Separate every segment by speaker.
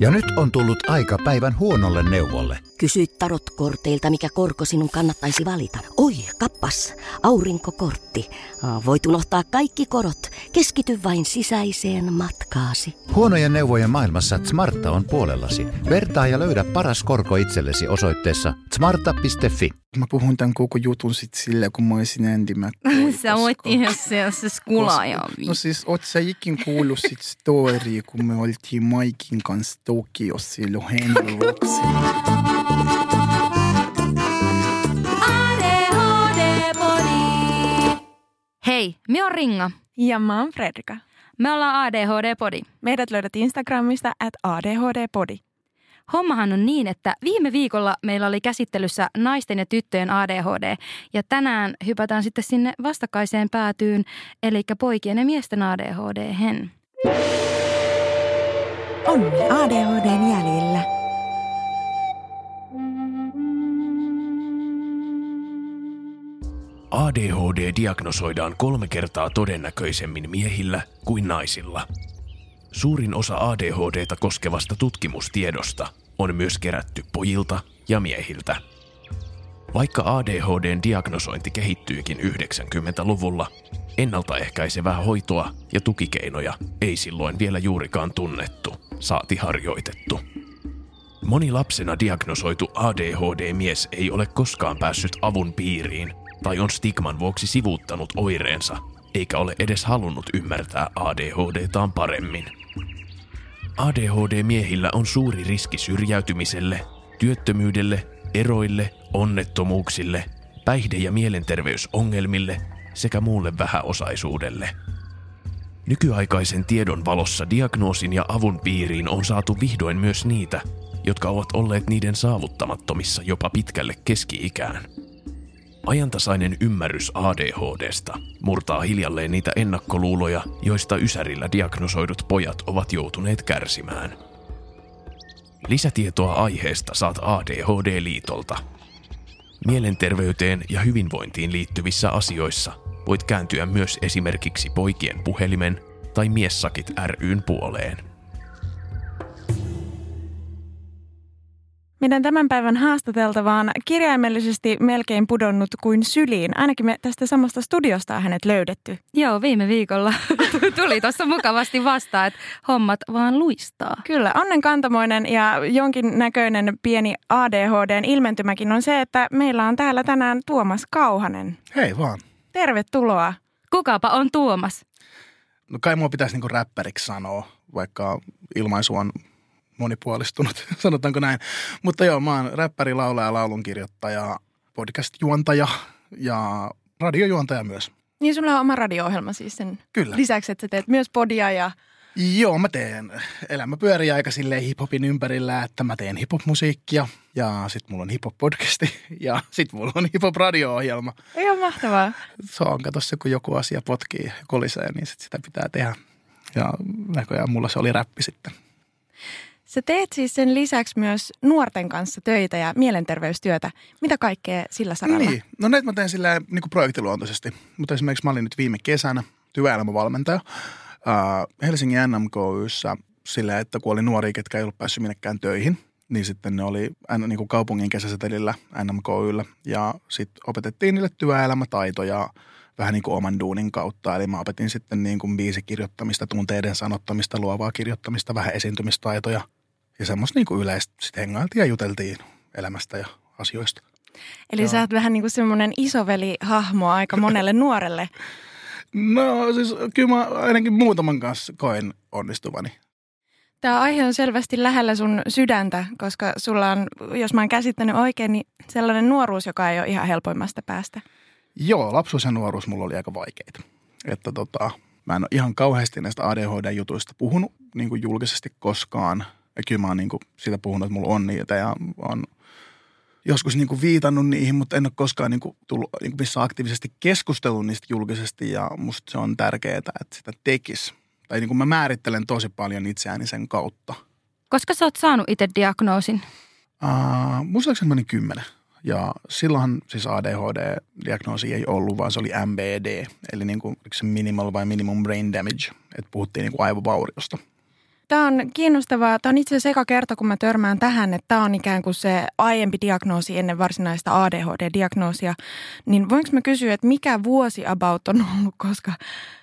Speaker 1: Ja nyt on tullut aika päivän huonolle neuvolle.
Speaker 2: Kysy tarotkorteilta, mikä korko sinun kannattaisi valita. Oi, kappas, aurinkokortti. Voit unohtaa kaikki korot. Keskity vain sisäiseen matkaasi.
Speaker 1: Huonojen neuvojen maailmassa Smarta on puolellasi. Vertaa ja löydä paras korko itsellesi osoitteessa smarta.fi.
Speaker 3: Mä puhun tämän koko jutun sit silleen, kun mä olisin Andy McCoy.
Speaker 4: Sä voit
Speaker 3: koska-
Speaker 4: ihan se, se skulaaja.
Speaker 3: No siis, oot sä ikin kuullut sit story, kun me oltiin Maikin kanssa Tokiossa silloin Henry
Speaker 4: Hei, me on Ringa.
Speaker 5: Ja mä oon Fredrika.
Speaker 4: Me ollaan ADHD-podi.
Speaker 5: Meidät löydät Instagramista at ADHD-podi.
Speaker 4: Hommahan on niin, että viime viikolla meillä oli käsittelyssä naisten ja tyttöjen ADHD ja tänään hypätään sitten sinne vastakkaiseen päätyyn, eli poikien ja miesten ADHD hen.
Speaker 5: Onni ADHDn jäljillä.
Speaker 6: ADHD diagnosoidaan kolme kertaa todennäköisemmin miehillä kuin naisilla. Suurin osa ADHDta koskevasta tutkimustiedosta on myös kerätty pojilta ja miehiltä. Vaikka ADHDn diagnosointi kehittyykin 90-luvulla, ennaltaehkäisevää hoitoa ja tukikeinoja ei silloin vielä juurikaan tunnettu, saati harjoitettu. Moni lapsena diagnosoitu ADHD-mies ei ole koskaan päässyt avun piiriin tai on stigman vuoksi sivuuttanut oireensa, eikä ole edes halunnut ymmärtää ADHDtaan paremmin. ADHD-miehillä on suuri riski syrjäytymiselle, työttömyydelle, eroille, onnettomuuksille, päihde- ja mielenterveysongelmille sekä muulle vähäosaisuudelle. Nykyaikaisen tiedon valossa diagnoosin ja avun piiriin on saatu vihdoin myös niitä, jotka ovat olleet niiden saavuttamattomissa jopa pitkälle keski-ikään. Ajantasainen ymmärrys ADHDsta murtaa hiljalleen niitä ennakkoluuloja, joista Ysärillä diagnosoidut pojat ovat joutuneet kärsimään. Lisätietoa aiheesta saat ADHD-liitolta. Mielenterveyteen ja hyvinvointiin liittyvissä asioissa voit kääntyä myös esimerkiksi poikien puhelimen tai Miessakit ryn puoleen.
Speaker 5: Meidän tämän päivän haastateltava on kirjaimellisesti melkein pudonnut kuin syliin. Ainakin me tästä samasta studiosta on hänet löydetty.
Speaker 4: Joo, viime viikolla tuli tuossa mukavasti vastaan, että hommat vaan luistaa.
Speaker 5: Kyllä, onnen kantamoinen ja jonkin näköinen pieni ADHDn ilmentymäkin on se, että meillä on täällä tänään Tuomas Kauhanen.
Speaker 3: Hei vaan.
Speaker 5: Tervetuloa.
Speaker 4: Kukapa on Tuomas?
Speaker 3: No kai mua pitäisi niinku räppäriksi sanoa, vaikka ilmaisu on monipuolistunut, sanotaanko näin. Mutta joo, mä oon räppäri, laulaja, laulunkirjoittaja, podcast-juontaja ja radiojuontaja myös.
Speaker 5: Niin sulla on oma radio-ohjelma siis sen
Speaker 3: Kyllä.
Speaker 5: lisäksi, että sä teet myös podia ja
Speaker 3: Joo, mä teen. Elämä pyörii aika silleen hiphopin ympärillä, että mä teen hiphop-musiikkia ja sit mulla on hiphop-podcasti ja sit mulla on hiphop-radio-ohjelma.
Speaker 5: Ihan mahtavaa.
Speaker 3: Se on, kato se, kun joku asia potkii ja kolisee, niin sit sitä pitää tehdä. Ja näköjään mulla se oli räppi sitten.
Speaker 5: Sä teet siis sen lisäksi myös nuorten kanssa töitä ja mielenterveystyötä. Mitä kaikkea sillä saralla?
Speaker 3: Niin, no näitä mä teen sillä niin kuin projektiluontoisesti. Mutta esimerkiksi mä olin nyt viime kesänä työelämävalmentaja Helsingin NMKYssä sillä, että kun oli nuoria, ketkä ei ollut päässyt minnekään töihin, niin sitten ne oli niin kuin kaupungin kesäsetelillä NMKYllä ja sitten opetettiin niille työelämätaitoja vähän niin kuin oman duunin kautta. Eli mä opetin sitten niin kuin biisikirjoittamista, tunteiden sanottamista, luovaa kirjoittamista, vähän esiintymistaitoja ja semmoista niin kuin yleistä. Sitten hengailtiin ja juteltiin elämästä ja asioista.
Speaker 5: Eli sä oot vähän niin kuin semmoinen isoveli-hahmo aika monelle nuorelle.
Speaker 3: No siis kyllä mä ainakin muutaman kanssa koen onnistuvani.
Speaker 5: Tämä aihe on selvästi lähellä sun sydäntä, koska sulla on, jos mä oon käsittänyt oikein, niin sellainen nuoruus, joka ei ole ihan helpoimmasta päästä.
Speaker 3: Joo, lapsuus ja nuoruus mulla oli aika vaikeita. Että tota, mä en ole ihan kauheasti näistä ADHD-jutuista puhunut niin kuin julkisesti koskaan. Ja kyllä mä oon niin kuin siitä puhunut, että mulla on niitä ja on joskus niin kuin viitannut niihin, mutta en ole koskaan niin kuin tullut niin kuin missään aktiivisesti keskustellut niistä julkisesti ja musta se on tärkeää, että sitä tekisi. Tai niin kuin mä määrittelen tosi paljon itseäni sen kautta.
Speaker 4: Koska sä oot saanut itse diagnoosin?
Speaker 3: Uh, muistaakseni mä olin kymmenen. Ja silloinhan siis ADHD-diagnoosi ei ollut, vaan se oli MBD, eli niin kuin, se minimal vai minimum brain damage, että puhuttiin niin kuin aivovauriosta.
Speaker 5: Tämä on kiinnostavaa. Tämä on itse asiassa eka kerta, kun mä törmään tähän, että tämä on ikään kuin se aiempi diagnoosi ennen varsinaista ADHD-diagnoosia. Niin voinko mä kysyä, että mikä vuosi about on ollut, koska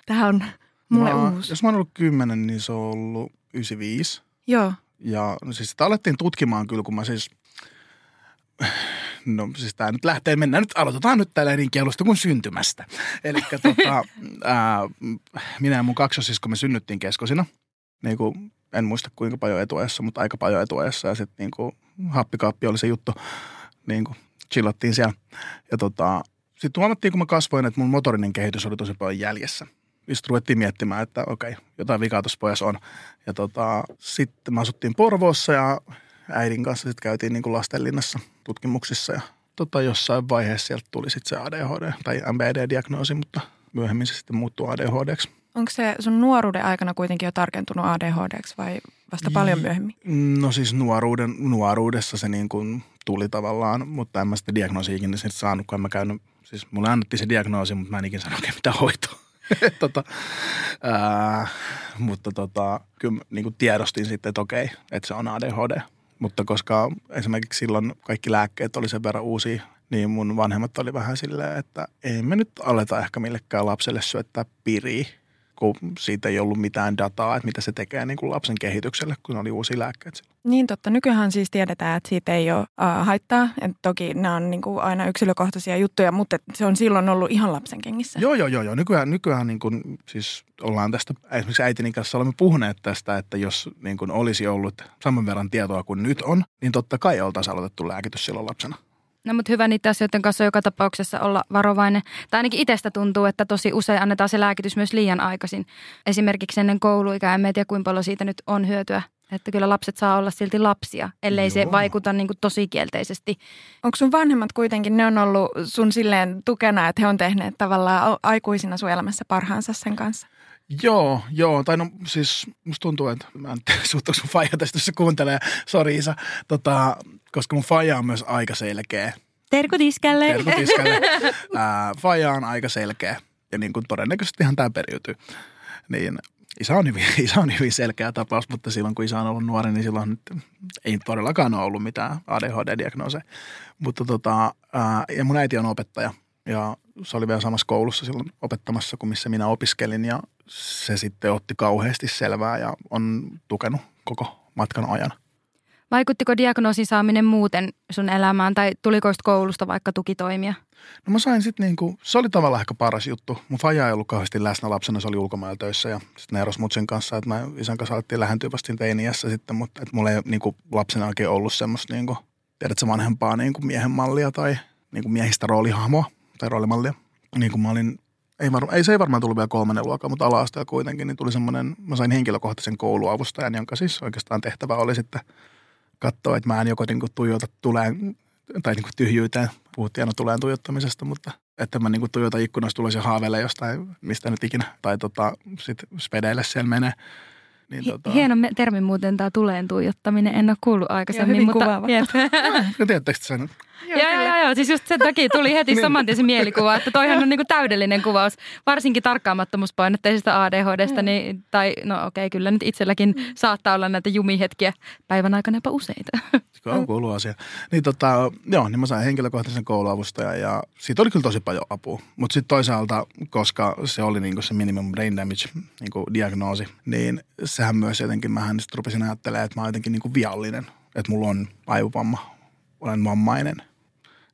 Speaker 5: tämä on mulle
Speaker 3: mä,
Speaker 5: uusi.
Speaker 3: Jos mä oon ollut kymmenen, niin se on ollut 95.
Speaker 5: Joo.
Speaker 3: Ja no siis sitä alettiin tutkimaan kyllä, kun mä siis, no siis tää nyt lähtee, mennään nyt, aloitetaan nyt tällä niin kielosta kuin syntymästä. Eli tota, ää, minä ja mun kaksosisko me synnyttiin keskosina, niin kuin, en muista kuinka paljon etuajassa, mutta aika paljon etuajassa ja sitten niin kuin, happikaappi oli se juttu, niin kuin, chillattiin siellä. Ja tota, sitten huomattiin, kun mä kasvoin, että mun motorinen kehitys oli tosi paljon jäljessä – just ruvettiin miettimään, että okei, jotain vikaa tuossa pojassa on. Ja tota, sitten me asuttiin Porvoossa ja äidin kanssa sitten käytiin niin kuin lastenlinnassa tutkimuksissa ja tota, jossain vaiheessa sieltä tuli sitten se ADHD tai MBD-diagnoosi, mutta myöhemmin se sitten muuttui ADHDksi.
Speaker 5: Onko se sun nuoruuden aikana kuitenkin jo tarkentunut ADHDksi vai vasta paljon myöhemmin?
Speaker 3: No siis nuoruuden, nuoruudessa se niin kuin tuli tavallaan, mutta en mä sitä diagnoosia ikinä sitten saanut, kun en mä käynyt, siis mulle annettiin se diagnoosi, mutta mä en ikinä oikein mitään hoitoa. tota, ää, mutta tota, kyllä niin kuin tiedostin sitten, että okei, että se on ADHD. Mutta koska esimerkiksi silloin kaikki lääkkeet oli sen verran uusia, niin mun vanhemmat oli vähän silleen, että ei me nyt aleta ehkä millekään lapselle syöttää piriä, kun siitä ei ollut mitään dataa, että mitä se tekee niin kuin lapsen kehitykselle, kun oli uusia lääkkeet.
Speaker 5: Niin totta. Nykyään siis tiedetään, että siitä ei ole äh, haittaa. Et toki nämä on niin kuin aina yksilökohtaisia juttuja, mutta se on silloin ollut ihan lapsen kengissä.
Speaker 3: Joo, joo, joo. joo. Nykyään, nykyään niin kuin, siis ollaan tästä, esimerkiksi äitini kanssa olemme puhuneet tästä, että jos niin kuin olisi ollut saman verran tietoa kuin nyt on, niin totta kai oltaisiin aloitettu lääkitys silloin lapsena.
Speaker 4: No mutta hyvä niitä asioiden kanssa joka tapauksessa olla varovainen. Tai ainakin itsestä tuntuu, että tosi usein annetaan se lääkitys myös liian aikaisin. Esimerkiksi ennen kouluikää, en tiedä kuinka paljon siitä nyt on hyötyä. Että kyllä lapset saa olla silti lapsia, ellei Joo. se vaikuta niin kuin tosi kielteisesti.
Speaker 5: Onko sun vanhemmat kuitenkin, ne on ollut sun silleen tukena, että he on tehneet tavallaan aikuisina sun elämässä parhaansa sen kanssa?
Speaker 3: Joo, joo. Tai no siis musta tuntuu, että mä en tiedä, suhtuuko mun faija tästä, jos se kuuntelee. Sori Isa. Tota, koska mun faija on myös aika selkeä.
Speaker 4: Terkut iskälle.
Speaker 3: Terkut iskälle. Ää, faija on aika selkeä ja niin kuin todennäköisesti ihan tämä periytyy. Niin isä on, hyvin, isä on hyvin selkeä tapaus, mutta silloin kun isä on ollut nuori, niin silloin nyt ei todellakaan ole ollut mitään ADHD-diagnooseja. Mutta tota, ää, ja mun äiti on opettaja ja se oli vielä samassa koulussa silloin opettamassa kuin missä minä opiskelin ja se sitten otti kauheasti selvää ja on tukenut koko matkan ajan.
Speaker 4: Vaikuttiko diagnoosin saaminen muuten sun elämään tai tuliko koulusta vaikka tukitoimia?
Speaker 3: No mä sain sitten niinku, se oli tavallaan ehkä paras juttu. Mun faija ei ollut kauheasti läsnä lapsena, se oli ulkomailla töissä ja sitten ne eros mutsin kanssa, että mä isän kanssa alettiin lähentyä vasta teiniässä sitten, mutta että mulla ei niinku lapsena oikein ollut semmoista niinku, tiedätkö vanhempaa niinku miehen mallia tai niinku miehistä roolihahmoa tai roolimallia. Niin kuin mä olin ei, varma, ei se ei varmaan tullut vielä kolmannen luokka, mutta ala kuitenkin, niin tuli semmoinen, mä sain henkilökohtaisen kouluavustajan, jonka siis oikeastaan tehtävä oli sitten katsoa, että mä en joko niin kuin tuijota tuleen tai niin kuin tyhjyyteen, puhuttiin aina tuleen tuijottamisesta, mutta että mä niin kuin tuijota ikkunasta tulos ja haaveille jostain, mistä nyt ikinä, tai tota, sitten spedeille siellä menee.
Speaker 4: Niin, tota... Hieno termi muuten tämä tuleen tuijottaminen. En ole kuullut aikaisemmin.
Speaker 5: Joo, hyvin
Speaker 4: mutta,
Speaker 5: kuvaava.
Speaker 3: Jep. no, tiedättekö sen?
Speaker 4: Joo, joo, joo, joo. Siis just sen takia tuli heti niin. saman tien se mielikuva, että toihan on niinku täydellinen kuvaus. Varsinkin tarkkaamattomuuspainotteisesta ADHDsta, mm. niin, tai no okei, okay, kyllä nyt itselläkin mm. saattaa olla näitä jumihetkiä päivän aikana jopa useita.
Speaker 3: Se on kuulu asia. Niin tota, joo, niin mä sain henkilökohtaisen kouluavustajan ja siitä oli kyllä tosi paljon apua. Mutta sitten toisaalta, koska se oli niinku se minimum brain damage niinku diagnoosi, niin sehän myös jotenkin, mähän sitten rupesin ajattelemaan, että mä oon jotenkin niinku viallinen. Että mulla on aivovamma, olen vammainen –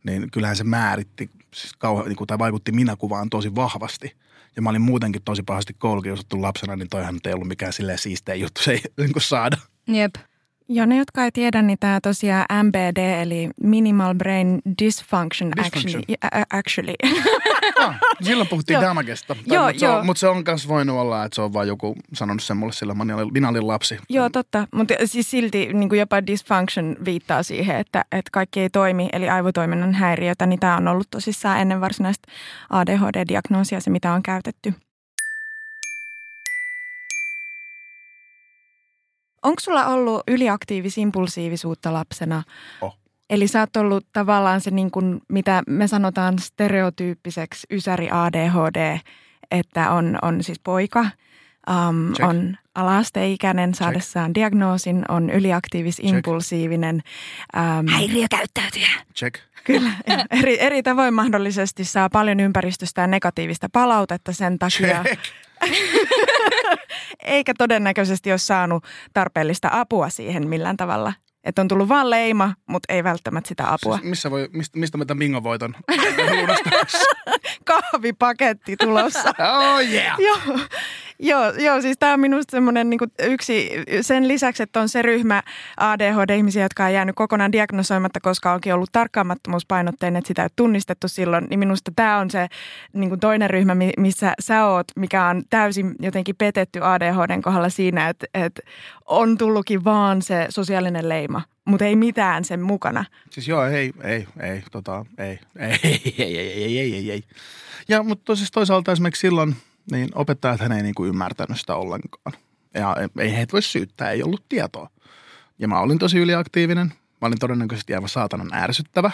Speaker 3: niin kyllähän se määritti siis kauhean, niin kuin, tai vaikutti minäkuvaan tosi vahvasti. Ja mä olin muutenkin tosi pahasti koulukiusattu lapsena, niin toihan ei ollut mikään silleen siisteä juttu se ei niin kuin saada.
Speaker 4: Jep.
Speaker 5: Ja ne, jotka ei tiedä, niin tämä tosiaan MBD, eli Minimal Brain Dysfunction, Dysfunction. actually. actually.
Speaker 3: ah, silloin puhuttiin damagesta. joo, mutta, joo. Se mutta se on myös voinut olla, että se on vain joku sanonut sen mulle sillä minä olin lapsi.
Speaker 5: Joo, totta. Mutta siis silti niin kuin jopa dysfunction viittaa siihen, että, että kaikki ei toimi, eli aivotoiminnan häiriötä, niin tämä on ollut tosissaan ennen varsinaista ADHD-diagnoosia se, mitä on käytetty. Onko sulla ollut yliaktiivis-impulsiivisuutta lapsena?
Speaker 3: Oh.
Speaker 5: Eli sä oot ollut tavallaan se, niin kuin, mitä me sanotaan stereotyyppiseksi ysäri ADHD, että on, on siis poika, Um,
Speaker 3: Check.
Speaker 5: on alaasteikäinen saadessaan diagnoosin, on yliaktiivis-impulsiivinen. Um,
Speaker 4: Häiriökäyttäytyjä.
Speaker 3: Check.
Speaker 5: Kyllä, eri, eri tavoin mahdollisesti saa paljon ympäristöstään negatiivista palautetta sen takia.
Speaker 3: Check.
Speaker 5: Eikä todennäköisesti ole saanut tarpeellista apua siihen millään tavalla. Että on tullut vaan leima, mutta ei välttämättä sitä apua.
Speaker 3: Siis missä voi, mistä, mistä mä tämän bingo-voiton?
Speaker 5: Kahvipaketti tulossa.
Speaker 3: oh yeah!
Speaker 5: joo, joo, joo, siis tämä on minusta semmoinen niin yksi, sen lisäksi, että on se ryhmä ADHD-ihmisiä, jotka on jäänyt kokonaan diagnosoimatta, koska onkin ollut tarkkaamattomuuspainotteinen, että sitä ei tunnistettu silloin, niin minusta tämä on se niin kuin toinen ryhmä, mi- missä sä oot, mikä on täysin jotenkin petetty ADHDn kohdalla siinä, että, että on tullutkin vaan se sosiaalinen leima, mutta ei mitään sen mukana.
Speaker 3: Siis joo, ei, ei, ei, tota, ei, ei, ei, ei, ei, ei, ei, ei. Ja, mutta siis toisaalta esimerkiksi silloin, niin opettajat hän ei niinku ymmärtänyt sitä ollenkaan. Ja ei heitä voi syyttää, ei ollut tietoa. Ja mä olin tosi yliaktiivinen. Mä olin todennäköisesti aivan saatanan ärsyttävä.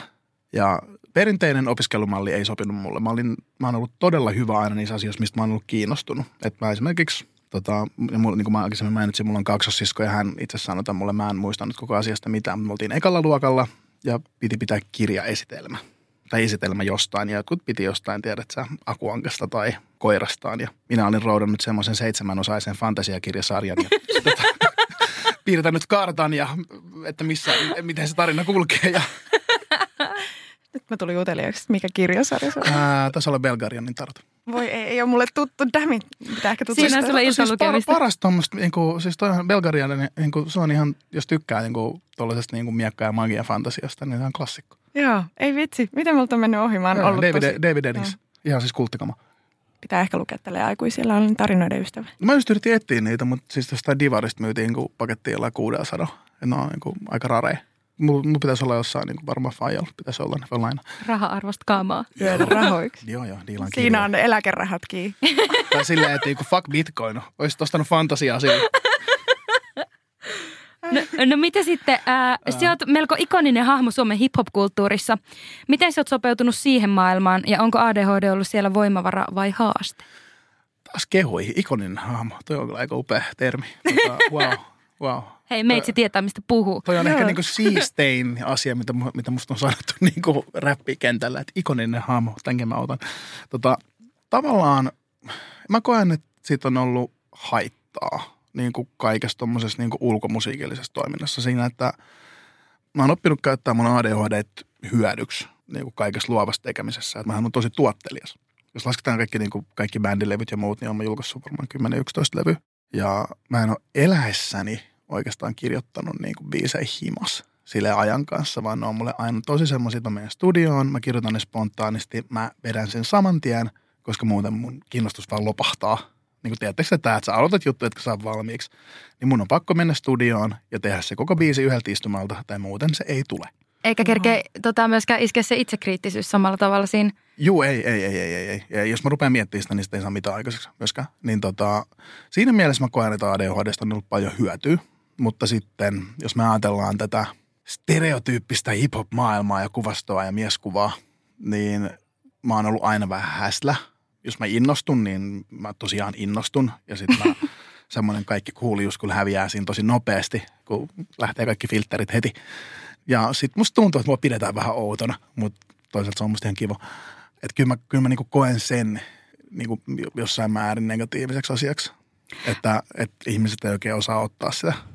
Speaker 3: Ja perinteinen opiskelumalli ei sopinut mulle. Mä, olin, mä oon ollut todella hyvä aina niissä asioissa, mistä mä oon ollut kiinnostunut. Et mä esimerkiksi, tota, ja mulla, niin kuin mä aikaisemmin mainitsin, mulla on kaksossisko ja hän itse sanoi, että mulle mä en muistanut koko asiasta mitään. Me oltiin ekalla luokalla ja piti pitää kirjaesitelmä tai esitelmä jostain ja jotkut piti jostain, tiedät sä, akuankasta tai koirastaan. Ja minä olin roudannut semmoisen seitsemänosaisen fantasiakirjasarjan ja tota, piirtänyt kartan ja että missä, miten se tarina kulkee. Ja,
Speaker 5: Nyt mä tulin uteliaaksi, mikä kirjasarja se on.
Speaker 3: ää, tässä oli Belgarianin tartu.
Speaker 5: Voi ei, ei ole mulle tuttu, dammit. Pitää ehkä tutustua.
Speaker 4: Siinä on sulle
Speaker 3: Siis par, paras tuommoista, niin kuin, siis toihan Belgarian, niin kuin, se on ihan, jos tykkää niin kuin, tuollaisesta niin kuin miekka- ja magia-fantasiasta, niin se on klassikko.
Speaker 5: Joo, ei vitsi. Miten multa on mennyt ohi? Mä oon
Speaker 3: Joo,
Speaker 5: ollut
Speaker 3: David,
Speaker 5: tosi...
Speaker 3: David Eddings. Ihan siis kulttikama.
Speaker 5: Pitää ehkä lukea tälle aikuisilla. Olen tarinoiden ystävä.
Speaker 3: No Mä just yritin etsiä niitä, mutta siis jostain Divarista myytiin niin pakettiin jollain 600. Ja ne on niin kuin, aika rareja. Mulla, mulla pitäisi olla jossain, niin varmaan Fajalla pitäisi olla, ne voi lainaa.
Speaker 4: Raha-arvosta kaamaa.
Speaker 5: Syödä rahoiksi.
Speaker 3: Joo, joo, diilaan
Speaker 5: Siinä on eläkerahatkin.
Speaker 3: Tai silleen, että niinku fuck bitcoin, olisit ostanut fantasiaa siinä.
Speaker 4: No, no mitä sitten, ää, sä oot melko ikoninen hahmo Suomen hip-hop-kulttuurissa. Miten sä oot sopeutunut siihen maailmaan ja onko ADHD ollut siellä voimavara vai haaste?
Speaker 3: Taas kehui, ikoninen hahmo. Toi on kyllä aika upea termi. Tota, wow, wow.
Speaker 4: Hei, meitsi tietää, mistä puhuu.
Speaker 3: Toi on
Speaker 5: Joo.
Speaker 3: ehkä niinku siistein asia, mitä, mitä musta on sanottu niinku räppikentällä, että ikoninen hahmo, tämänkin mä otan. Tota, tavallaan mä koen, että siitä on ollut haittaa niin kuin kaikessa tuommoisessa niin kuin ulkomusiikillisessa toiminnassa siinä, että mä oon oppinut käyttää mun ADHD hyödyksi niin kuin kaikessa luovassa tekemisessä. Että mähän on tosi tuottelias. Jos lasketaan kaikki, niin kuin, kaikki bändilevyt ja muut, niin mä julkaissut varmaan 10-11 levy. Ja mä en ole eläessäni oikeastaan kirjoittanut niin kuin biisejä himas sille ajan kanssa, vaan ne on mulle aina tosi semmoisia, että mä menen studioon, mä kirjoitan ne spontaanisti, mä vedän sen saman tien, koska muuten mun kiinnostus vaan lopahtaa. Niin kuin tiedättekö että, että sä aloitat juttuja, jotka saa valmiiksi, niin mun on pakko mennä studioon ja tehdä se koko biisi yhdeltä istumalta, tai muuten se ei tule.
Speaker 4: Eikä kerkeä tota, myöskään iskeä se itsekriittisyys samalla tavalla siinä.
Speaker 3: Juu, ei, ei, ei, ei, ei, ei. Ja jos mä rupean miettimään sitä, niin sitä ei saa mitään aikaiseksi myöskään. Niin tota, siinä mielessä mä koen, että ADHDsta on ollut paljon hyötyä. Mutta sitten, jos me ajatellaan tätä stereotyyppistä hip-hop-maailmaa ja kuvastoa ja mieskuvaa, niin mä oon ollut aina vähän häslä. Jos mä innostun, niin mä tosiaan innostun. Ja sitten mä semmoinen kaikki kuulijuus kyllä häviää siinä tosi nopeasti, kun lähtee kaikki filterit heti. Ja sitten musta tuntuu, että mua pidetään vähän outona, mutta toisaalta se on musta ihan kiva. Että kyllä mä, kyllä mä niinku koen sen niinku jossain määrin negatiiviseksi asiaksi. Että, että ihmiset ei oikein osaa ottaa sitä.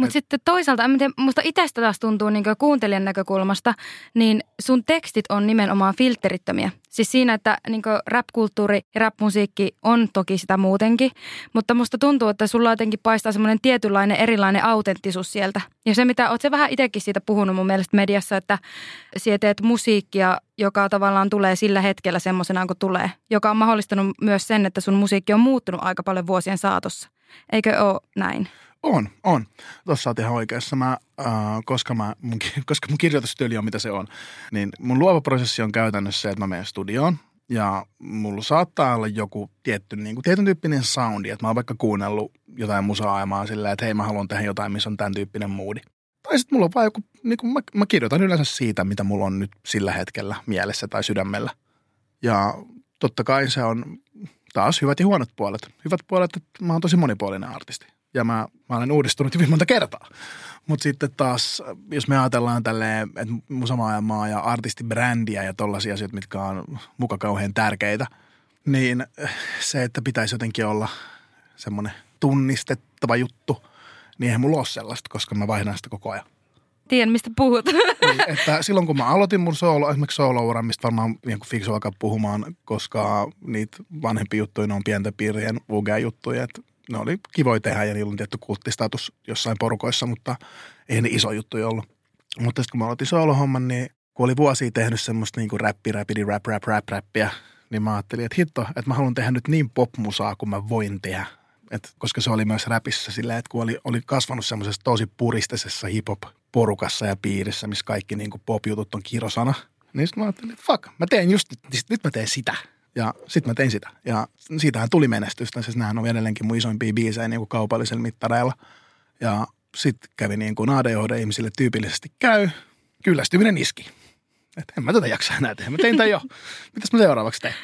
Speaker 4: Mutta sitten toisaalta, en tiedä, musta itsestä taas tuntuu niin kuuntelijan näkökulmasta, niin sun tekstit on nimenomaan filterittömiä. Siis siinä, että niin rap-kulttuuri ja rap-musiikki on toki sitä muutenkin, mutta musta tuntuu, että sulla jotenkin paistaa semmoinen tietynlainen erilainen autenttisuus sieltä. Ja se, mitä oot se vähän itsekin siitä puhunut mun mielestä mediassa, että sä teet musiikkia, joka tavallaan tulee sillä hetkellä semmoisena kuin tulee, joka on mahdollistanut myös sen, että sun musiikki on muuttunut aika paljon vuosien saatossa. Eikö ole näin?
Speaker 3: On, on. Tuossa oot ihan oikeassa. Mä, äh, koska, mä, mun, koska mun kirjoitustyyli on mitä se on, niin mun luova prosessi on käytännössä se, että mä menen studioon ja mulla saattaa olla joku tietty, niin kuin, tietyn tyyppinen soundi, että mä oon vaikka kuunnellut jotain musaa ja mä oon silleen, että hei mä haluan tehdä jotain, missä on tämän tyyppinen moodi. Tai sitten mulla on vaan joku, niin kuin mä, mä kirjoitan yleensä siitä, mitä mulla on nyt sillä hetkellä mielessä tai sydämellä. Ja totta kai se on taas hyvät ja huonot puolet. Hyvät puolet, että mä oon tosi monipuolinen artisti. Ja mä, mä olen uudistunut hyvin monta kertaa. Mutta sitten taas, jos me ajatellaan tälleen, että musamaailmaa ja artistibrändiä ja tollaisia asioita, mitkä on muka kauhean tärkeitä, niin se, että pitäisi jotenkin olla semmoinen tunnistettava juttu, niin eihän mulla ole sellaista, koska mä vaihdan sitä koko ajan.
Speaker 4: Tiedän, mistä puhut.
Speaker 3: Niin, että silloin kun mä aloitin mun solo, esimerkiksi solo mistä varmaan niin fiksu alkaa puhumaan, koska niitä vanhempia juttuja, ne on pienten piirien UG-juttuja, että ne oli kivoja tehdä ja niillä on tietty kulttistatus jossain porukoissa, mutta ei ne iso juttu ollut. Mutta sitten kun mä aloitin solo-homman, niin kun oli vuosia tehnyt semmoista niin kuin räppi, räpidi, rap, rap, rap, räppiä, niin mä ajattelin, että hitto, että mä haluan tehdä nyt niin popmusaa kuin mä voin tehdä. Et, koska se oli myös räpissä silleen, että kun oli, oli kasvanut semmoisessa tosi puristisessa hip-hop-porukassa ja piirissä, missä kaikki niin kuin pop-jutut on kirosana, niin sitten mä ajattelin, että fuck, mä teen just nyt, nyt mä teen sitä. Ja sitten mä tein sitä. Ja siitähän tuli menestystä. Siis nämähän on edelleenkin mun isoimpia biisejä niin kuin kaupallisilla mittareilla. Ja sitten kävi niin kuin ADHD-ihmisille tyypillisesti käy. Kyllästyminen iski. Että en mä tätä jaksa enää tehdä. Mä tein tämän jo. Mitäs mä seuraavaksi tein?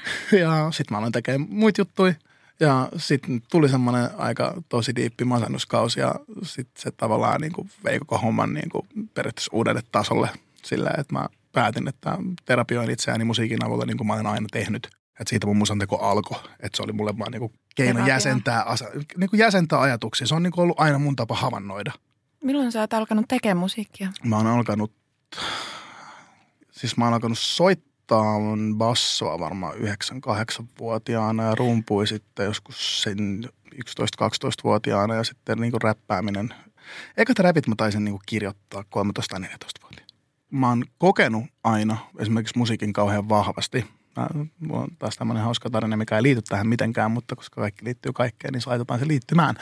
Speaker 3: Ja sitten mä aloin tekemään muita juttuja. Ja sitten tuli semmoinen aika tosi diippi masennuskausi ja sitten se tavallaan niin kuin vei koko homman niin kuin periaatteessa uudelle tasolle sillä, että mä päätin, että terapioin itseäni musiikin avulla niin kuin mä olen aina tehnyt. Että siitä mun musanteko alkoi. Että se oli mulle vaan niinku keino jäsentää, asa, niinku jäsentää ajatuksia. Se on niinku ollut aina mun tapa havainnoida.
Speaker 5: Milloin sä oot alkanut tekemään musiikkia?
Speaker 3: Mä oon alkanut, siis mä oon alkanut soittaa bassoa varmaan 9-8-vuotiaana ja rumpui sitten joskus sen 11-12-vuotiaana ja sitten niinku räppääminen. Ekat räpit mä taisin niinku kirjoittaa 13-14-vuotiaana. Mä oon kokenut aina esimerkiksi musiikin kauhean vahvasti – on taas tämmöinen hauska tarina, mikä ei liity tähän mitenkään, mutta koska kaikki liittyy kaikkeen, niin laitetaan se liittymään.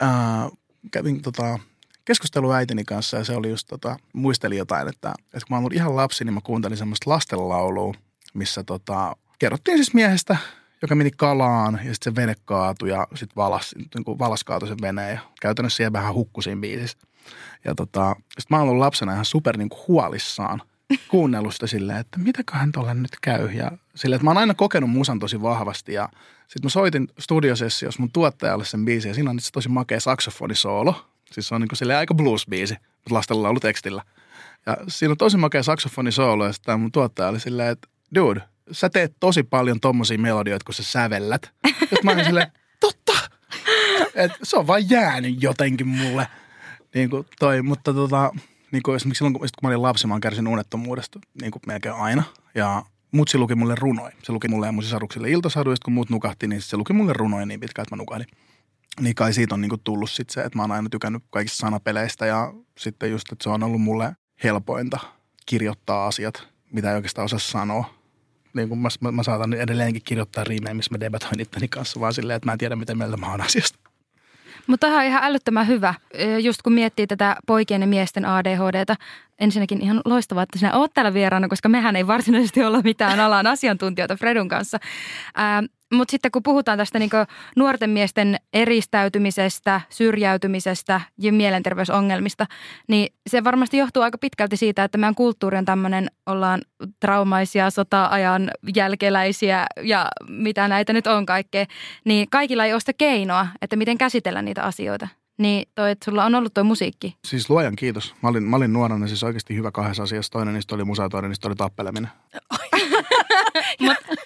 Speaker 3: Ää, kävin tota, keskustelua äitini kanssa ja se oli just, tota, muisteli jotain, että, että kun mä olin ihan lapsi, niin mä kuuntelin semmoista lastenlaulua, missä tota, kerrottiin siis miehestä, joka meni kalaan ja sitten se vene kaatui ja sitten valas, niin valas kaatui sen veneen ja käytännössä siellä vähän hukkusin biisissä. Ja tota, sitten mä olin lapsena ihan super niin kuin huolissaan – kuunnellusta silleen, että mitäköhän tuolle nyt käy. Ja silleen, että mä oon aina kokenut musan tosi vahvasti ja sitten mä soitin studiosessiossa mun tuottajalle sen biisin ja siinä on itse tosi makea saksofonisoolo. Siis se on niin kuin aika blues-biisi, mutta lastella ollut tekstillä. Ja siinä on tosi makea saksofonisoolo ja sitten mun tuottaja oli silleen, että dude, sä teet tosi paljon tommosia melodioita, kun sä sävellät. Ja mä olin silleen, totta! Et se on vaan jäänyt jotenkin mulle. Niin kuin toi, mutta tota, niin kuin esimerkiksi silloin, kun, kun mä olin lapsi, mä kärsin unettomuudesta niin kuin melkein aina. Ja mutsi luki mulle runoin. Se luki mulle ja mun sisaruksille iltasaduista, kun muut nukahti, niin se luki mulle runoin niin pitkään, että mä nukahdin. Niin kai siitä on niin kuin tullut sit se, että mä oon aina tykännyt kaikista sanapeleistä ja sitten just, että se on ollut mulle helpointa kirjoittaa asiat, mitä ei oikeastaan osaa sanoa. Niin kuin mä, mä, mä saatan edelleenkin kirjoittaa riimejä, missä mä debatoin itteni kanssa, vaan silleen, että mä en tiedä, miten mieltä mä oon asiasta.
Speaker 4: Mutta tämä on ihan älyttömän hyvä, just kun miettii tätä poikien ja miesten ADHDta. Ensinnäkin ihan loistavaa, että sinä oot täällä vieraana, koska mehän ei varsinaisesti olla mitään alan asiantuntijoita Fredun kanssa. Mutta sitten kun puhutaan tästä niin nuorten miesten eristäytymisestä, syrjäytymisestä ja mielenterveysongelmista, niin se varmasti johtuu aika pitkälti siitä, että meidän kulttuuri on tämmöinen, ollaan traumaisia, sota-ajan jälkeläisiä ja mitä näitä nyt on kaikkea, niin kaikilla ei ole sitä keinoa, että miten käsitellä niitä asioita. Niin toi, että sulla on ollut tuo musiikki.
Speaker 3: Siis luojan kiitos. Mä olin, mä olin nuorena siis oikeasti hyvä kahdessa asiassa. Toinen niistä oli musa ja toinen niistä oli tappeleminen.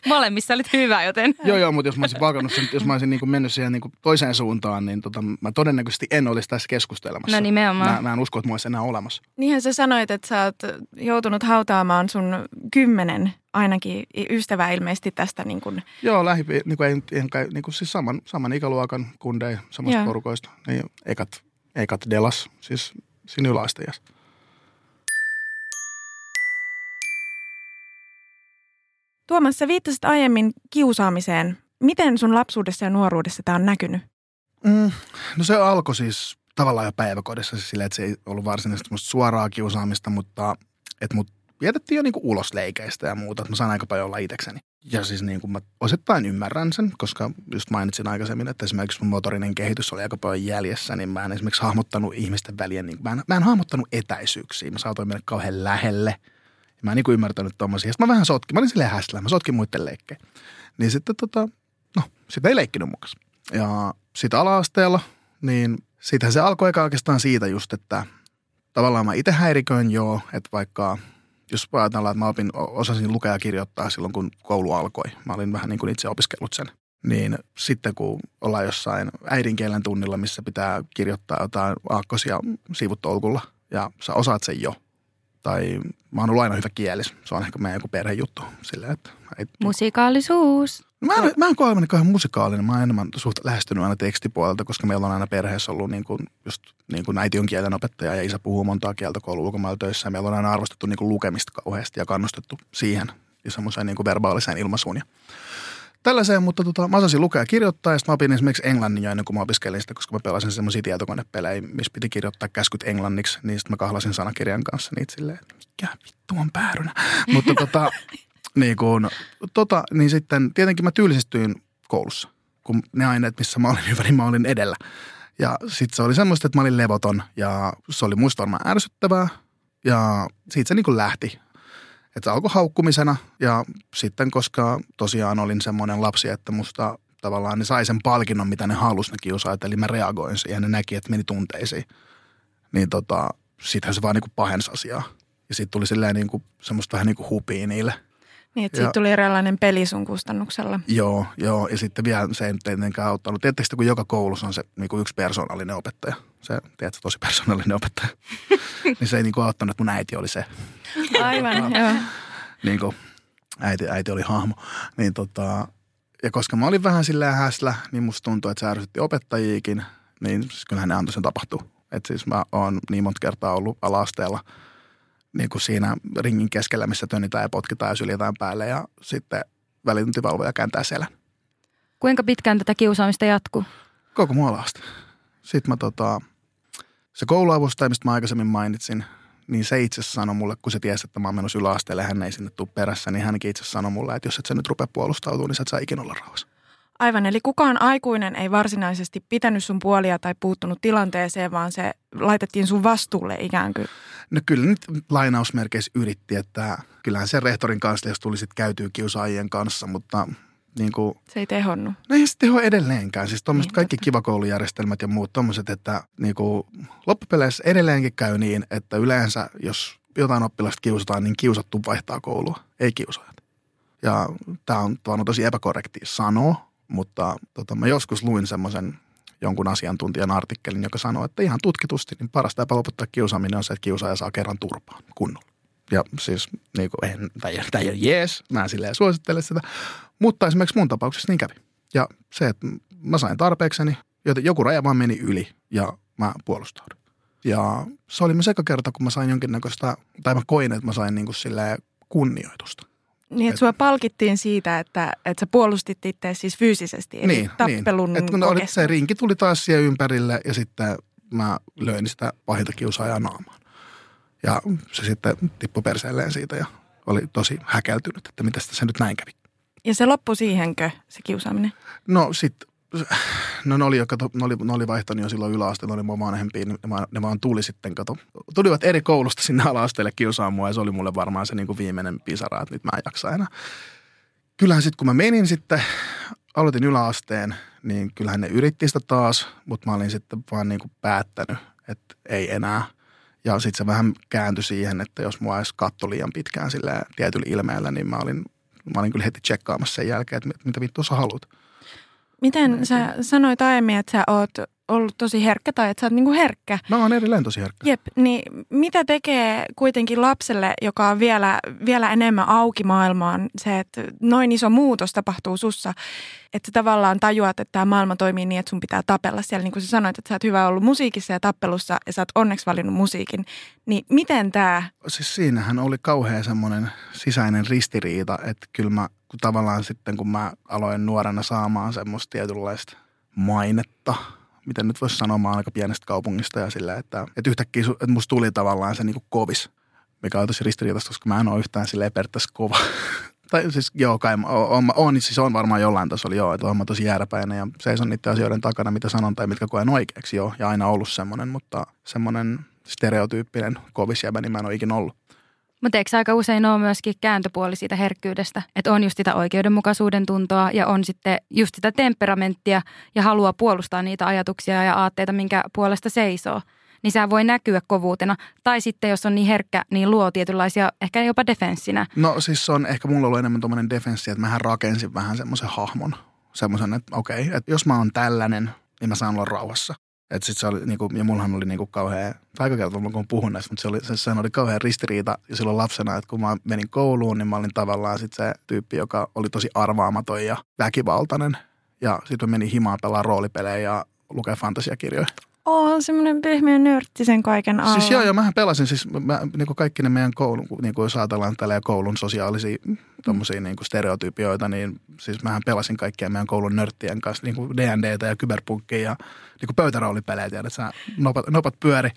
Speaker 4: Molemmissa olit hyvä, joten...
Speaker 3: joo, joo, mutta jos mä olisin valkannut sen, jos mä olisin niin kuin mennyt siihen niin kuin toiseen suuntaan, niin tota, mä todennäköisesti en olisi tässä keskustelemassa.
Speaker 4: No nimenomaan.
Speaker 3: Mä, mä en usko, että mä olisi enää olemassa.
Speaker 5: Niinhän sä sanoit, että sä oot joutunut hautaamaan sun kymmenen ainakin ystävää ilmeisesti tästä. Niin kuin...
Speaker 3: Joo, lähi, niin kuin, ei, niin kuin siis saman, saman ikäluokan kundeja samasta Joo. porukoista. Niin ekat, ekat delas, siis siinä yläasteijassa.
Speaker 5: Tuomas, sä viittasit aiemmin kiusaamiseen. Miten sun lapsuudessa ja nuoruudessa tämä on näkynyt?
Speaker 3: Mm, no se alkoi siis tavallaan jo päiväkodissa siis silleen, että se ei ollut varsinaisesti suoraa kiusaamista, mutta että mut vietettiin jo niinku ulos leikeistä ja muuta, että mä saan aika paljon olla itsekseni. Ja siis niin kuin mä osittain ymmärrän sen, koska just mainitsin aikaisemmin, että esimerkiksi mun motorinen kehitys oli aika paljon jäljessä, niin mä en esimerkiksi hahmottanut ihmisten välien, niin mä en, mä en hahmottanut etäisyyksiä. Mä saatoin mennä kauhean lähelle – ja mä en niin ymmärtänyt tommosia. Sitten mä vähän sotkin. Mä olin silleen häslää. Mä sotkin muiden leikkejä. Niin sitten tota, no, sitä ei leikkinyt mukaan. Ja sitä ala-asteella, niin siitähän se alkoi eka oikeastaan siitä just, että tavallaan mä itse häiriköin joo, että vaikka jos ajatellaan, että mä opin, osasin lukea ja kirjoittaa silloin, kun koulu alkoi. Mä olin vähän niin kuin itse opiskellut sen. Niin sitten kun ollaan jossain äidinkielen tunnilla, missä pitää kirjoittaa jotain aakkosia sivutolkulla ja sä osaat sen jo. Tai mä oon ollut aina hyvä kielis. Se on ehkä meidän joku perhejuttu. Silleen, että ei,
Speaker 4: Musikaalisuus.
Speaker 3: Mä en, mä en koe olevan kauhean musikaalinen. Mä oon enemmän suht lähestynyt aina tekstipuolelta, koska meillä on aina perheessä ollut niin kuin, just niin kuin äiti on kielen opettaja ja isä puhuu montaa kieltä koulu ulkomailla töissä. Ja meillä on aina arvostettu niin kuin lukemista kauheasti ja kannustettu siihen ja semmoiseen niin kuin verbaaliseen ilmaisuun. Ja tällaiseen, mutta tota, mä osasin lukea ja kirjoittaa ja sitten mä opin esimerkiksi englannin jo ennen kuin mä opiskelin sitä, koska mä pelasin semmoisia tietokonepelejä, missä piti kirjoittaa käskyt englanniksi, niin sitten mä kahlasin sanakirjan kanssa niitä silleen, että mikä vittu on päärynä. mutta tota, niin, kun, tota, niin sitten tietenkin mä tylsistyin koulussa, kun ne aineet, missä mä olin hyvä, niin mä olin edellä. Ja sitten se oli semmoista, että mä olin levoton ja se oli muista varmaan ärsyttävää. Ja siitä se niin kuin lähti. Että se alkoi haukkumisena ja sitten koska tosiaan olin semmoinen lapsi, että musta tavallaan ne sai sen palkinnon, mitä ne halusi ne kiusaajat. Eli mä reagoin siihen ne näki, että meni tunteisiin. Niin tota, sittenhän se vaan niin kuin pahensi asiaa. Ja sitten tuli silleen niin kuin, semmoista vähän niin kuin hupia niille –
Speaker 5: niin, että siitä tuli eräänlainen peli sun kustannuksella.
Speaker 3: Joo, joo. Ja sitten vielä se ei tietenkään auttanut. Tiedättekö, kun joka koulussa on se niin kuin yksi persoonallinen opettaja. Se, tiedätkö, tosi persoonallinen opettaja. niin se ei niin kuin auttanut, että mun äiti oli se.
Speaker 5: Aivan, joo.
Speaker 3: Niin kuin, äiti, äiti oli hahmo. Niin tota, ja koska mä olin vähän silleen häslä, niin musta tuntui, että se ärsytti opettajiikin. Niin siis kyllähän ne antoi sen tapahtua. Että siis mä oon niin monta kertaa ollut ala-asteella – niin kuin siinä ringin keskellä, missä tönnitään ja potkitaan ja syljetään päälle ja sitten välituntivalvoja kääntää selän.
Speaker 4: Kuinka pitkään tätä kiusaamista jatkuu?
Speaker 3: Koko muolaasta. Sitten mä tota, se kouluavustaja, mistä mä aikaisemmin mainitsin, niin se itse sanoi mulle, kun se tiesi, että mä oon menossa yläasteelle, hän ei sinne tule perässä, niin hänkin itse sanoi mulle, että jos et sä nyt rupea puolustautumaan, niin sä et saa ikinä olla rauhassa.
Speaker 5: Aivan, eli kukaan aikuinen ei varsinaisesti pitänyt sun puolia tai puuttunut tilanteeseen, vaan se laitettiin sun vastuulle ikään kuin.
Speaker 3: No kyllä nyt lainausmerkeissä yritti, että kyllähän se rehtorin kanssa, jos tuli sitten käytyy kiusaajien kanssa, mutta niin kuin,
Speaker 5: se ei tehonnut.
Speaker 3: No ei se teho edelleenkään. Siis tuommoiset niin, kaikki kivakoulujärjestelmät ja muut tuommoiset, että niin kuin, loppupeleissä edelleenkin käy niin, että yleensä jos jotain oppilasta kiusataan, niin kiusattu vaihtaa koulua, ei kiusaajat. Ja tämä on, on tosi epäkorrekti sanoa, mutta tota, mä joskus luin semmoisen jonkun asiantuntijan artikkelin, joka sanoi, että ihan tutkitusti niin paras tapa lopettaa kiusaaminen on se, että kiusaaja saa kerran turpaan kunnolla. Ja siis niin kuin, en, tämä ei jees, mä en silleen suosittele sitä, mutta esimerkiksi mun tapauksessa niin kävi. Ja se, että mä sain tarpeekseni, joten joku raja vaan meni yli ja mä puolustaudun. Ja se oli myös eka kerta, kun mä sain jonkinnäköistä, tai mä koin, että mä sain niin kuin kunnioitusta.
Speaker 5: Niin, että sua palkittiin siitä, että, että sä puolustit itse siis fyysisesti, eli niin, tappelun niin.
Speaker 3: kun oli, se rinki tuli taas siihen ympärille ja sitten mä löin sitä pahinta kiusaajaa naamaan. Ja se sitten tippui perseelleen siitä ja oli tosi häkeltynyt, että mitä se nyt näin kävi.
Speaker 5: Ja se loppui siihenkö, se kiusaaminen?
Speaker 3: No sitten No ne oli, kato, ne oli, ne oli vaihtanut jo silloin yläasteella, ne oli mun vanhempia, ne vaan, ne vaan tuli sitten, kato. Tulivat eri koulusta sinne ala-asteelle kiusaamaan mua ja se oli mulle varmaan se niin kuin viimeinen pisara, että nyt mä en jaksa enää. Kyllähän sitten kun mä menin sitten, aloitin yläasteen, niin kyllähän ne yritti sitä taas, mutta mä olin sitten vaan niin kuin päättänyt, että ei enää. Ja sitten se vähän kääntyi siihen, että jos mua edes katto liian pitkään sillä tietyllä ilmeellä, niin mä olin, mä olin kyllä heti tsekkaamassa sen jälkeen, että mitä vittu sä haluat.
Speaker 5: Miten sä sanoit aiemmin, että sä oot ollut tosi herkkä tai että sä oot niinku herkkä.
Speaker 3: Mä oon edelleen tosi herkkä.
Speaker 5: Jep, niin mitä tekee kuitenkin lapselle, joka on vielä, vielä enemmän auki maailmaan, se, että noin iso muutos tapahtuu sussa, että sä tavallaan tajuat, että tämä maailma toimii niin, että sun pitää tapella siellä. Niin kuin sä sanoit, että sä oot hyvä ollut musiikissa ja tappelussa ja sä oot onneksi valinnut musiikin. Niin miten tämä?
Speaker 3: Siis siinähän oli kauhean semmoinen sisäinen ristiriita, että kyllä mä kun tavallaan sitten kun mä aloin nuorena saamaan semmoista tietynlaista mainetta – miten nyt voisi sanoa, mä aika pienestä kaupungista ja sillä, että, että yhtäkkiä että musta tuli tavallaan se niin kuin kovis, mikä on tosi ristiriitaista, koska mä en ole yhtään sille periaatteessa kova. tai siis joo, kai on, on, siis on varmaan jollain tasolla joo, että olen tosi jääräpäinen ja seison niiden asioiden takana, mitä sanon tai mitkä koen oikeaksi joo, ja aina ollut semmoinen, mutta semmoinen stereotyyppinen kovis jäbä, niin mä en ole ikinä ollut.
Speaker 4: Mutta eikö aika usein ole myöskin kääntöpuoli siitä herkkyydestä, että on just sitä oikeudenmukaisuuden tuntoa ja on sitten just sitä temperamenttia ja haluaa puolustaa niitä ajatuksia ja aatteita, minkä puolesta seisoo. Niin se voi näkyä kovuutena. Tai sitten jos on niin herkkä, niin luo tietynlaisia, ehkä jopa defenssinä.
Speaker 3: No siis se on ehkä mulla ollut enemmän tuommoinen defenssi, että mähän rakensin vähän semmoisen hahmon. Semmoisen, että okei, että jos mä oon tällainen, niin mä saan olla rauhassa. Et sit se oli, niinku, ja mullahan oli niinku kauhean, aika kertaa kun puhun näistä, mutta se oli, se, sehän oli kauhean ristiriita ja silloin lapsena, että kun mä menin kouluun, niin mä olin tavallaan sit se tyyppi, joka oli tosi arvaamaton ja väkivaltainen. Ja sitten menin himaan pelaa roolipelejä ja lukea fantasiakirjoja.
Speaker 5: On semmoinen pehmeä nörtti sen kaiken alla.
Speaker 3: Siis joo, joo, mähän pelasin siis mä, niin kuin kaikki ne meidän koulun, niin kuin jos ajatellaan tällä koulun sosiaalisia tommosia, niin kuin stereotypioita, niin siis mähän pelasin kaikkia meidän koulun nörttien kanssa, niin kuin D&Dtä ja kyberpunkkia ja niin kuin pöytäroolipelejä, tiedät sä, nopat, nopat pyöri.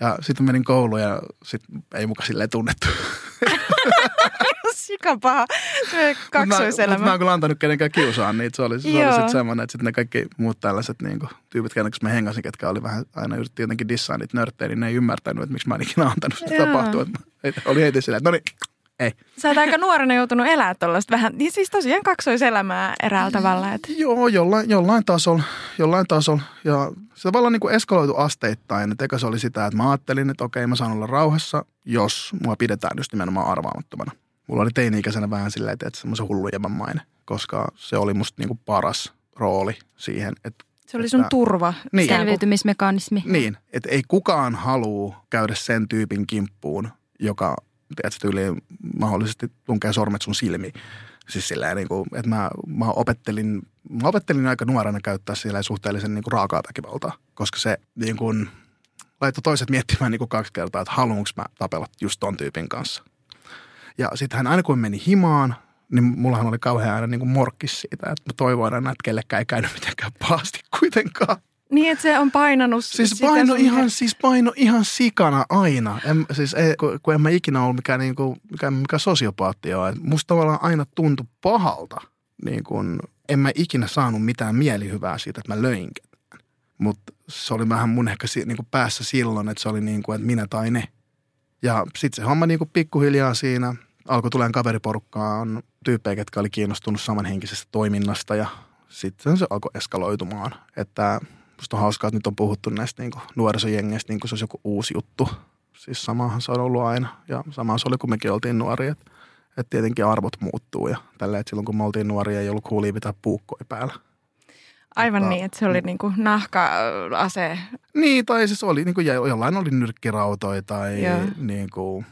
Speaker 3: Ja sitten menin kouluun ja sitten ei muka silleen tunnettu.
Speaker 5: Sikapaha. Kaksoiselämä.
Speaker 3: Mä, mä, mä en kyllä antanut kenenkään kiusaan niitä. Se oli, se oli sitten semmoinen, että sitten ne kaikki muut tällaiset niin kuin, tyypit, kenen mä hengasin, ketkä oli vähän aina yritti jotenkin dissaa niitä nörttejä, niin ne ei ymmärtänyt, että miksi mä en ikinä antanut sitä tapahtua. Oli heti silleen, että no niin, ei.
Speaker 5: Sä oot aika nuorena joutunut elää tuollaista vähän, niin siis tosiaan kaksoiselämää eräällä tavalla. Että.
Speaker 3: Joo, jollain, jollain tasolla, jollain tasolla. Ja se tavallaan niin kuin eskaloitu asteittain. Että eka se oli sitä, että mä ajattelin, että okei, mä saan olla rauhassa, jos mua pidetään just nimenomaan arvaamattomana. Mulla oli teini-ikäisenä vähän silleen, että semmoisen hullujemman maine, koska se oli musta niin kuin paras rooli siihen, että
Speaker 5: se oli sun että, turva,
Speaker 4: niin, selviytymismekanismi.
Speaker 3: Niin, että ei kukaan halua käydä sen tyypin kimppuun, joka tiedätkö, tyyliin mahdollisesti tunkee sormet sun silmiin. Siis silleen, niin kuin, että mä, mä, opettelin, mä opettelin aika nuorena käyttää siellä suhteellisen niin kuin raakaa väkivaltaa, koska se niin kuin, laittoi toiset miettimään niin kuin kaksi kertaa, että haluanko mä tapella just ton tyypin kanssa. Ja sitten hän aina kun meni himaan, niin mullahan oli kauhean aina niin kuin morkkis siitä, että mä toivoin aina, että kellekään ei käynyt mitenkään pahasti kuitenkaan.
Speaker 5: Niin, että se on painanut
Speaker 3: Siis paino ihan, siis paino ihan sikana aina. En, siis ei, kun, kun en mä ikinä ollut mikään, niin kuin, mikään, mikään sosiopaatti ole. Musta tavallaan aina tuntui pahalta. Niin kuin, en mä ikinä saanut mitään mielihyvää siitä, että mä löin ketään. Mutta se oli vähän mun ehkä niin kuin päässä silloin, että se oli niin kuin, että minä tai ne. Ja sitten se homma niin kuin pikkuhiljaa siinä alkoi tuleen kaveriporukkaan tyyppejä, jotka oli kiinnostunut samanhenkisestä toiminnasta ja sitten se alkoi eskaloitumaan. Että musta on hauskaa, että nyt on puhuttu näistä niin kuin nuorisojengeistä niin kuin se olisi joku uusi juttu. Siis samahan se on ollut aina ja sama se oli, kun mekin oltiin nuoria. Että, että tietenkin arvot muuttuu ja tällä, että silloin kun me oltiin nuoria ei ollut kuulia pitää puukkoja päällä.
Speaker 5: Aivan Mutta, niin, että se oli niin kuin nahka-ase.
Speaker 3: Niin, tai siis oli, niin kuin, jollain oli nyrkkirautoja tai niin kuin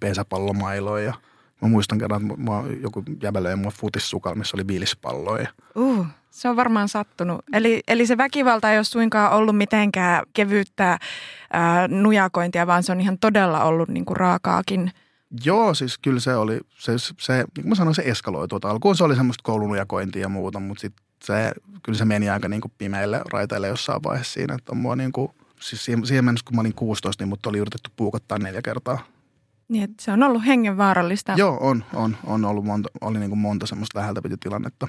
Speaker 3: pesäpallomailoja. Mä muistan kerran, että mua, joku jäbälöi mua futissukalla, missä oli viilispalloja.
Speaker 5: Uh, se on varmaan sattunut. Eli, eli se väkivalta ei ole suinkaan ollut mitenkään kevyyttä ää, nujakointia, vaan se on ihan todella ollut niin kuin raakaakin.
Speaker 3: Joo, siis kyllä se oli, se, se niin kuin mä sanoin, se eskaloitu. Alkuun se oli semmoista koulunujakointia ja muuta, mutta sitten se, kyllä se meni aika niin kuin pimeille raiteille jossain vaiheessa siinä, että on mua niin kuin, siis siihen, mennessä, kun mä olin 16, niin mut oli yritetty puukottaa neljä kertaa
Speaker 5: niin, se on ollut hengenvaarallista.
Speaker 3: Joo, on, on, on ollut monta, oli niin kuin monta semmoista läheltä piti tilannetta.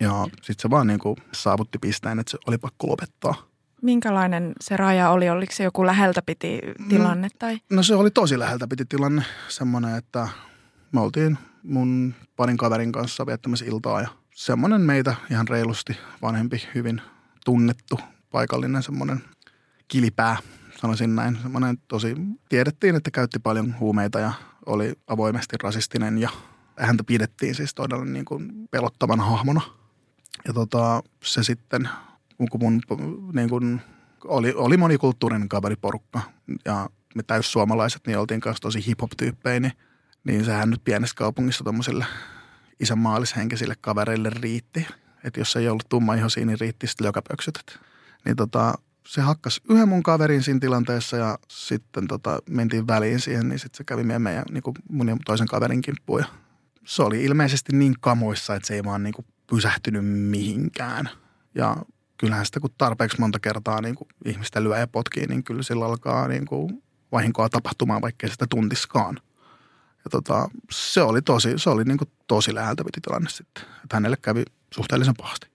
Speaker 3: Ja sitten se vaan niin kuin saavutti pisteen, että se oli pakko lopettaa.
Speaker 5: Minkälainen se raja oli? Oliko se joku läheltä piti tilanne? Tai?
Speaker 3: No se oli tosi läheltä piti tilanne. Semmoinen, että me oltiin mun parin kaverin kanssa viettämässä iltaa ja semmoinen meitä ihan reilusti vanhempi, hyvin tunnettu paikallinen semmoinen kilipää sanoisin näin. Semmoinen tosi, tiedettiin, että käytti paljon huumeita ja oli avoimesti rasistinen ja häntä pidettiin siis todella niin kuin pelottavan hahmona. Ja tota, se sitten, kun mun niin kuin, oli, oli monikulttuurinen kaveriporukka ja me täyssuomalaiset, niin oltiin kanssa tosi hip-hop-tyyppejä, niin, niin sehän nyt pienessä kaupungissa tuommoiselle isänmaallishenkisille kavereille riitti. Että jos ei ollut tumma ihosia, niin riitti sitten lökäpöksyt. Niin tota, se hakkas yhden mun kaverin siinä tilanteessa ja sitten tota, mentiin väliin siihen, niin sitten se kävi meidän, meidän niin kuin mun ja toisen kaverin kimppuun. Ja se oli ilmeisesti niin kamoissa, että se ei vaan niin kuin pysähtynyt mihinkään. Ja kyllähän sitä kun tarpeeksi monta kertaa niin kuin ihmistä lyö ja potkii, niin kyllä sillä alkaa niin kuin vahinkoa tapahtumaan, vaikkei sitä tuntiskaan. Ja tota, se oli tosi, se oli niin kuin tosi läheltä piti tilanne sitten. Että hänelle kävi suhteellisen pahasti.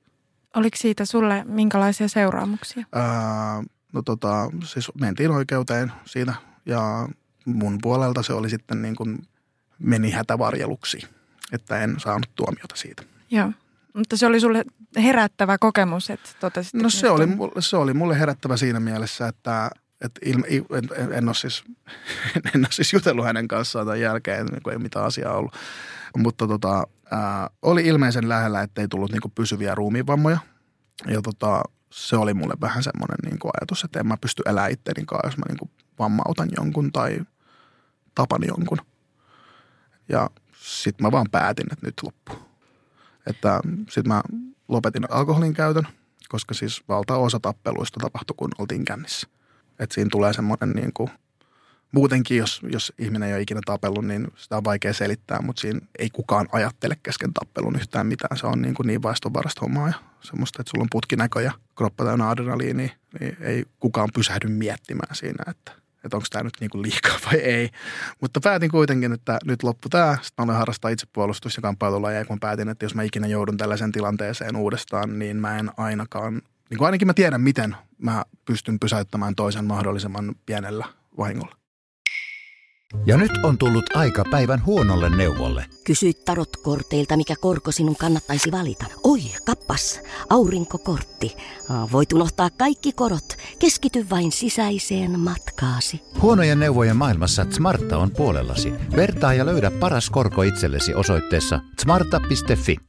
Speaker 5: Oliko siitä sulle minkälaisia seuraamuksia?
Speaker 3: Ää, no tota, siis mentiin oikeuteen siitä ja mun puolelta se oli sitten niin kuin meni hätävarjeluksi, että en saanut tuomiota siitä.
Speaker 5: Joo. Mutta se oli sulle herättävä kokemus, että totesit,
Speaker 3: No se oli, mulle, se oli mulle herättävä siinä mielessä, että, että ilme, en, en, ole siis, en ole siis jutellut hänen kanssaan tämän jälkeen, kun ei mitään asiaa ollut. Mutta tota, ää, oli ilmeisen lähellä, ettei tullut niin pysyviä ruumiinvammoja. Ja tota, se oli mulle vähän semmoinen niin ajatus, että en mä pysty elämään itteni kanssa, jos mä niin vammautan jonkun tai tapan jonkun. Ja sitten mä vaan päätin, että nyt loppuu. Että sitten mä lopetin alkoholin käytön, koska siis valtaosa tappeluista tapahtui, kun oltiin kännissä. Että siinä tulee semmoinen niin kuin, muutenkin, jos, jos ihminen ei ole ikinä tapellut, niin sitä on vaikea selittää, mutta siinä ei kukaan ajattele kesken tappelun yhtään mitään. Se on niin, kuin niin vaistonvarasta hommaa ja semmoista, että sulla on putkinäkö ja kroppa täynnä adrenaliini, niin ei kukaan pysähdy miettimään siinä, että – että onko tämä nyt niinku liikaa vai ei. Mutta päätin kuitenkin, että nyt loppu tämä. Sitten mä olen harrastaa itsepuolustus- ja kamppailulajeja, kun päätin, että jos mä ikinä joudun tällaiseen tilanteeseen uudestaan, niin mä en ainakaan, niin kuin ainakin mä tiedän, miten mä pystyn pysäyttämään toisen mahdollisimman pienellä vahingolla.
Speaker 1: Ja nyt on tullut aika päivän huonolle neuvolle.
Speaker 2: Kysy tarotkorteilta, mikä korko sinun kannattaisi valita. Oi, kappas, aurinkokortti. Voit unohtaa kaikki korot. Keskity vain sisäiseen matkaasi.
Speaker 1: Huonojen neuvojen maailmassa Smarta on puolellasi. Vertaa ja löydä paras korko itsellesi osoitteessa smarta.fi.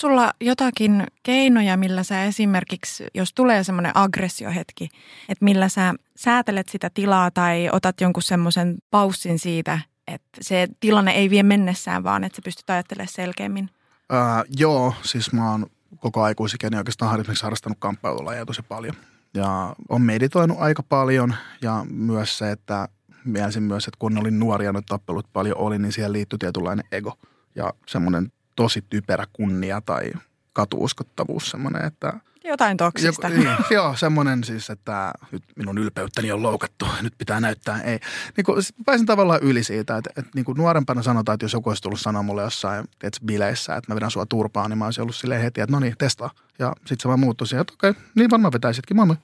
Speaker 5: sulla jotakin keinoja, millä sä esimerkiksi, jos tulee semmoinen aggressiohetki, että millä sä säätelet sitä tilaa tai otat jonkun semmoisen paussin siitä, että se tilanne ei vie mennessään, vaan että sä pystyt ajattelemaan selkeämmin?
Speaker 3: Ää, joo, siis mä oon koko aikuisikäni oikeastaan esimerkiksi harrastanut kamppailulajeja tosi paljon. Ja on meditoinut aika paljon ja myös se, että mielisin myös, että kun olin nuoria, nyt tappelut paljon oli, niin siihen liittyy tietynlainen ego ja semmoinen tosi typerä kunnia tai katuuskottavuus semmoinen, että
Speaker 5: jotain toksista.
Speaker 3: Joku, niin, joo, semmoinen siis, että nyt minun ylpeyttäni on loukattu, nyt pitää näyttää. Ei. Niin kuin, pääsin tavallaan yli siitä, että, että niin kuin nuorempana sanotaan, että jos joku olisi tullut sanoa mulle jossain tiedätkö, bileissä, että mä vedän sua turpaan, niin mä olisin ollut silleen heti, että no niin, testaa. Ja sitten se vaan muuttui siihen, että okei, niin varmaan vetäisitkin, moi moi.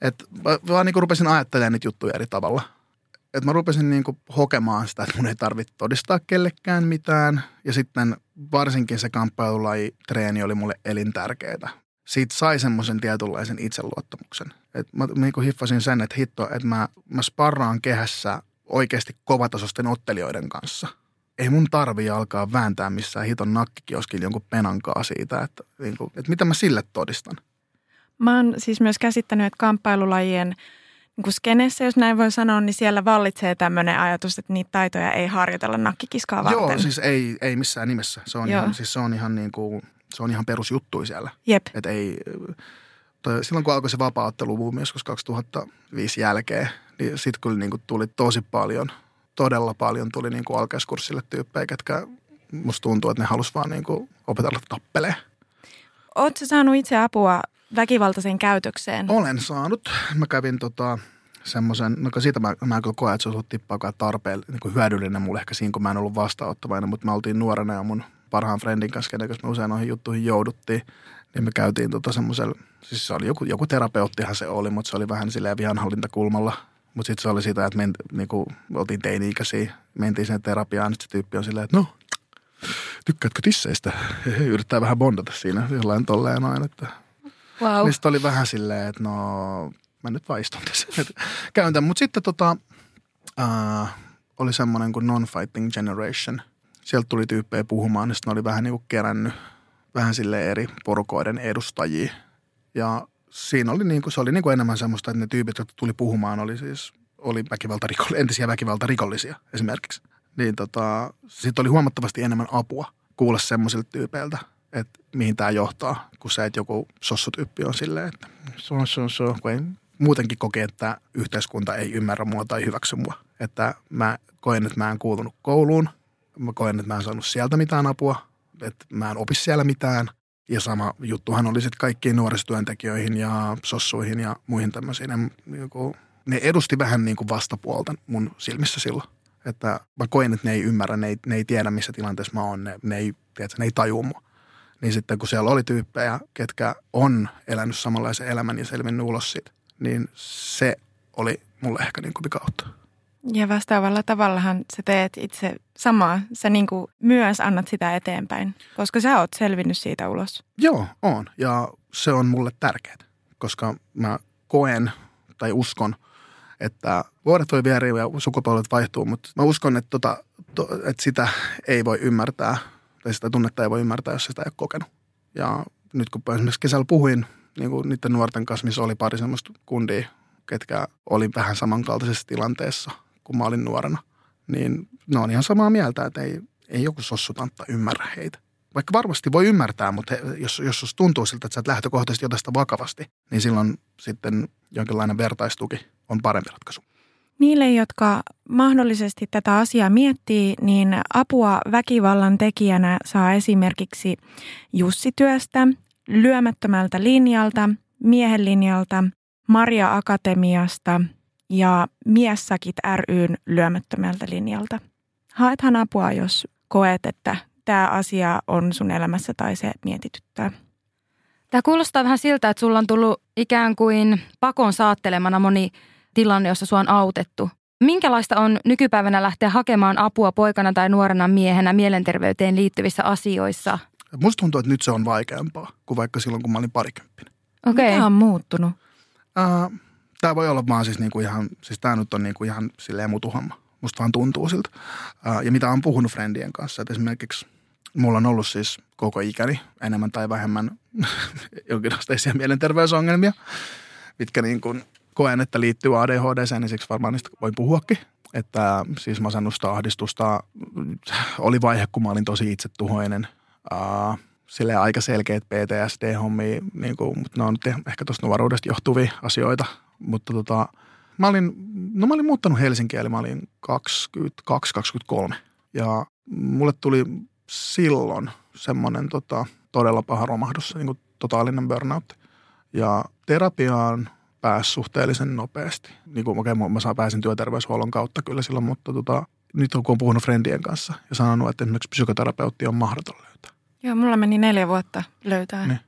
Speaker 3: Että vaan niin kuin rupesin ajattelemaan niitä juttuja eri tavalla että mä rupesin niin kuin hokemaan sitä, että mun ei tarvitse todistaa kellekään mitään. Ja sitten varsinkin se kamppailulaji treeni oli mulle elintärkeää. Siitä sai semmoisen tietynlaisen itseluottamuksen. Et mä niin kuin hiffasin sen, että hitto, että mä, mä sparraan kehässä oikeasti kovatasosten ottelijoiden kanssa. Ei mun tarvii alkaa vääntää missään hiton nakkikioskin jonkun penankaa siitä, että, niin kuin, että mitä mä sille todistan.
Speaker 5: Mä oon siis myös käsittänyt, että kamppailulajien – niin kuin skenessä, jos näin voi sanoa, niin siellä vallitsee tämmöinen ajatus, että niitä taitoja ei harjoitella nakkikiskaa varten.
Speaker 3: Joo, siis ei, ei missään nimessä. Se on, ihan, siis se on ihan, niin kuin, se on ihan perusjuttu siellä.
Speaker 5: Jep.
Speaker 3: Et ei, toi, silloin kun alkoi se vapaa-ottelu joskus 2005 jälkeen, niin sitten kyllä niin kuin tuli tosi paljon, todella paljon tuli niin kuin alkeiskurssille tyyppejä, ketkä musta tuntuu, että ne halusivat vaan niin kuin opetella tappelee.
Speaker 5: Oletko saanut itse apua väkivaltaiseen käytökseen?
Speaker 3: Olen saanut. Mä kävin tota, semmoisen, no siitä mä, mä kyllä koen, että se on tippaakaan tarpeen, niin kuin hyödyllinen mulle ehkä siinä, kun mä en ollut vastaanottavainen, mutta me oltiin nuorena ja mun parhaan friendin kanssa, kenen kanssa me usein noihin juttuihin jouduttiin, niin me käytiin tota semmoisella, siis se oli joku, joku terapeuttihan se oli, mutta se oli vähän silleen vihanhallintakulmalla. Mutta sitten se oli sitä, että me niinku, oltiin teini-ikäisiä, mentiin sen terapiaan, nyt se tyyppi on silleen, että no, tykkäätkö tisseistä? He yrittää vähän bondata siinä jollain tolleen noin, että Wow. Mistä oli vähän silleen, että no mä nyt vaan istun tässä. Käyn tämän. Mutta sitten tota, äh, oli semmoinen kuin Non-Fighting Generation. Sieltä tuli tyyppejä puhumaan, niin sitten oli vähän niin kuin kerännyt vähän sille eri porukoiden edustajia. Ja siinä oli niin kuin, se oli niin kuin enemmän semmoista, että ne tyypit, jotka tuli puhumaan, oli siis oli väkivaltarikollisia, entisiä väkivaltarikollisia esimerkiksi. Niin tota, sitten oli huomattavasti enemmän apua kuulla semmoisilta tyypeiltä, että mihin tämä johtaa, kun se, että joku sossutyyppi on silleen, että so, so, so, kun ei muutenkin koki, että yhteiskunta ei ymmärrä mua tai hyväksy mua. Että mä koen, että mä en kuulunut kouluun. Mä koen, että mä en saanut sieltä mitään apua. Että mä en opi siellä mitään. Ja sama juttuhan oli sitten kaikkiin nuorisotyöntekijöihin ja sossuihin ja muihin tämmöisiin. Ne, niin kuin, ne edusti vähän niin kuin vastapuolta mun silmissä silloin. Että mä koen, että ne ei ymmärrä, ne ei, ne ei tiedä missä tilanteessa mä oon, ne, ne, ei, tiedätkö, ne ei tajua mua. Niin sitten kun siellä oli tyyppejä, ketkä on elänyt samanlaisen elämän ja selvinnyt ulos siitä, niin se oli mulle ehkä niin kuin kautta.
Speaker 5: Ja vastaavalla tavallahan sä teet itse samaa. Sä niin kuin myös annat sitä eteenpäin, koska sä oot selvinnyt siitä ulos.
Speaker 3: Joo, on. Ja se on mulle tärkeää, koska mä koen tai uskon, että vuodet voi vieriä ja sukupolvet vaihtuu, mutta mä uskon, että, tota, to, että sitä ei voi ymmärtää tai sitä tunnetta ei voi ymmärtää, jos sitä ei ole kokenut. Ja nyt kun esimerkiksi kesällä puhuin niin kuin niiden nuorten kanssa, missä oli pari semmoista kundia, ketkä oli vähän samankaltaisessa tilanteessa – kun mä olin nuorena, niin ne on ihan samaa mieltä, että ei, ei joku sossutantta ymmärrä heitä. Vaikka varmasti voi ymmärtää, mutta he, jos, jos tuntuu siltä, että sä et lähtökohtaisesti ota vakavasti, niin silloin sitten jonkinlainen vertaistuki on parempi ratkaisu.
Speaker 5: Niille, jotka mahdollisesti tätä asiaa miettii, niin apua väkivallan tekijänä saa esimerkiksi Jussi-työstä, lyömättömältä linjalta, miehen linjalta, Maria Akatemiasta – ja Miessakit ryn lyömättömältä linjalta. Haethan apua, jos koet, että tämä asia on sun elämässä tai se mietityttää.
Speaker 4: Tämä kuulostaa vähän siltä, että sulla on tullut ikään kuin pakon saattelemana moni tilanne, jossa sua on autettu. Minkälaista on nykypäivänä lähteä hakemaan apua poikana tai nuorena miehenä mielenterveyteen liittyvissä asioissa?
Speaker 3: Musta tuntuu, että nyt se on vaikeampaa kuin vaikka silloin, kun mä olin parikymppinen.
Speaker 5: Okei. Okay. On muuttunut?
Speaker 3: Uh, tämä voi olla vaan siis niinku ihan, siis tämä nyt on niinku ihan silleen mutuhamma. Musta vaan tuntuu siltä. Ää, ja mitä on puhunut friendien kanssa, että esimerkiksi mulla on ollut siis koko ikäni enemmän tai vähemmän jonkinasteisia mielenterveysongelmia, mitkä niin kuin koen, että liittyy ADHD, niin siksi varmaan niistä voi puhuakin. Että siis masennusta, ahdistusta, oli vaihe, kun mä olin tosi itsetuhoinen. Ää, sille aika selkeät PTSD-hommia, niin kuin, mutta ne on nyt ehkä tuosta nuoruudesta johtuvia asioita, mutta tota, mä olin, no mä olin muuttanut Helsinkiä, eli mä olin 22-23. Ja mulle tuli silloin semmoinen tota, todella paha romahdus, niin kuin totaalinen burnout. Ja terapiaan pääsi suhteellisen nopeasti. Niin kuin, okay, mä saan pääsin työterveyshuollon kautta kyllä silloin, mutta tota, nyt kun on puhunut friendien kanssa ja sanonut, että esimerkiksi psykoterapeutti on mahdoton löytää.
Speaker 5: Joo, mulla meni neljä vuotta löytää. Niin.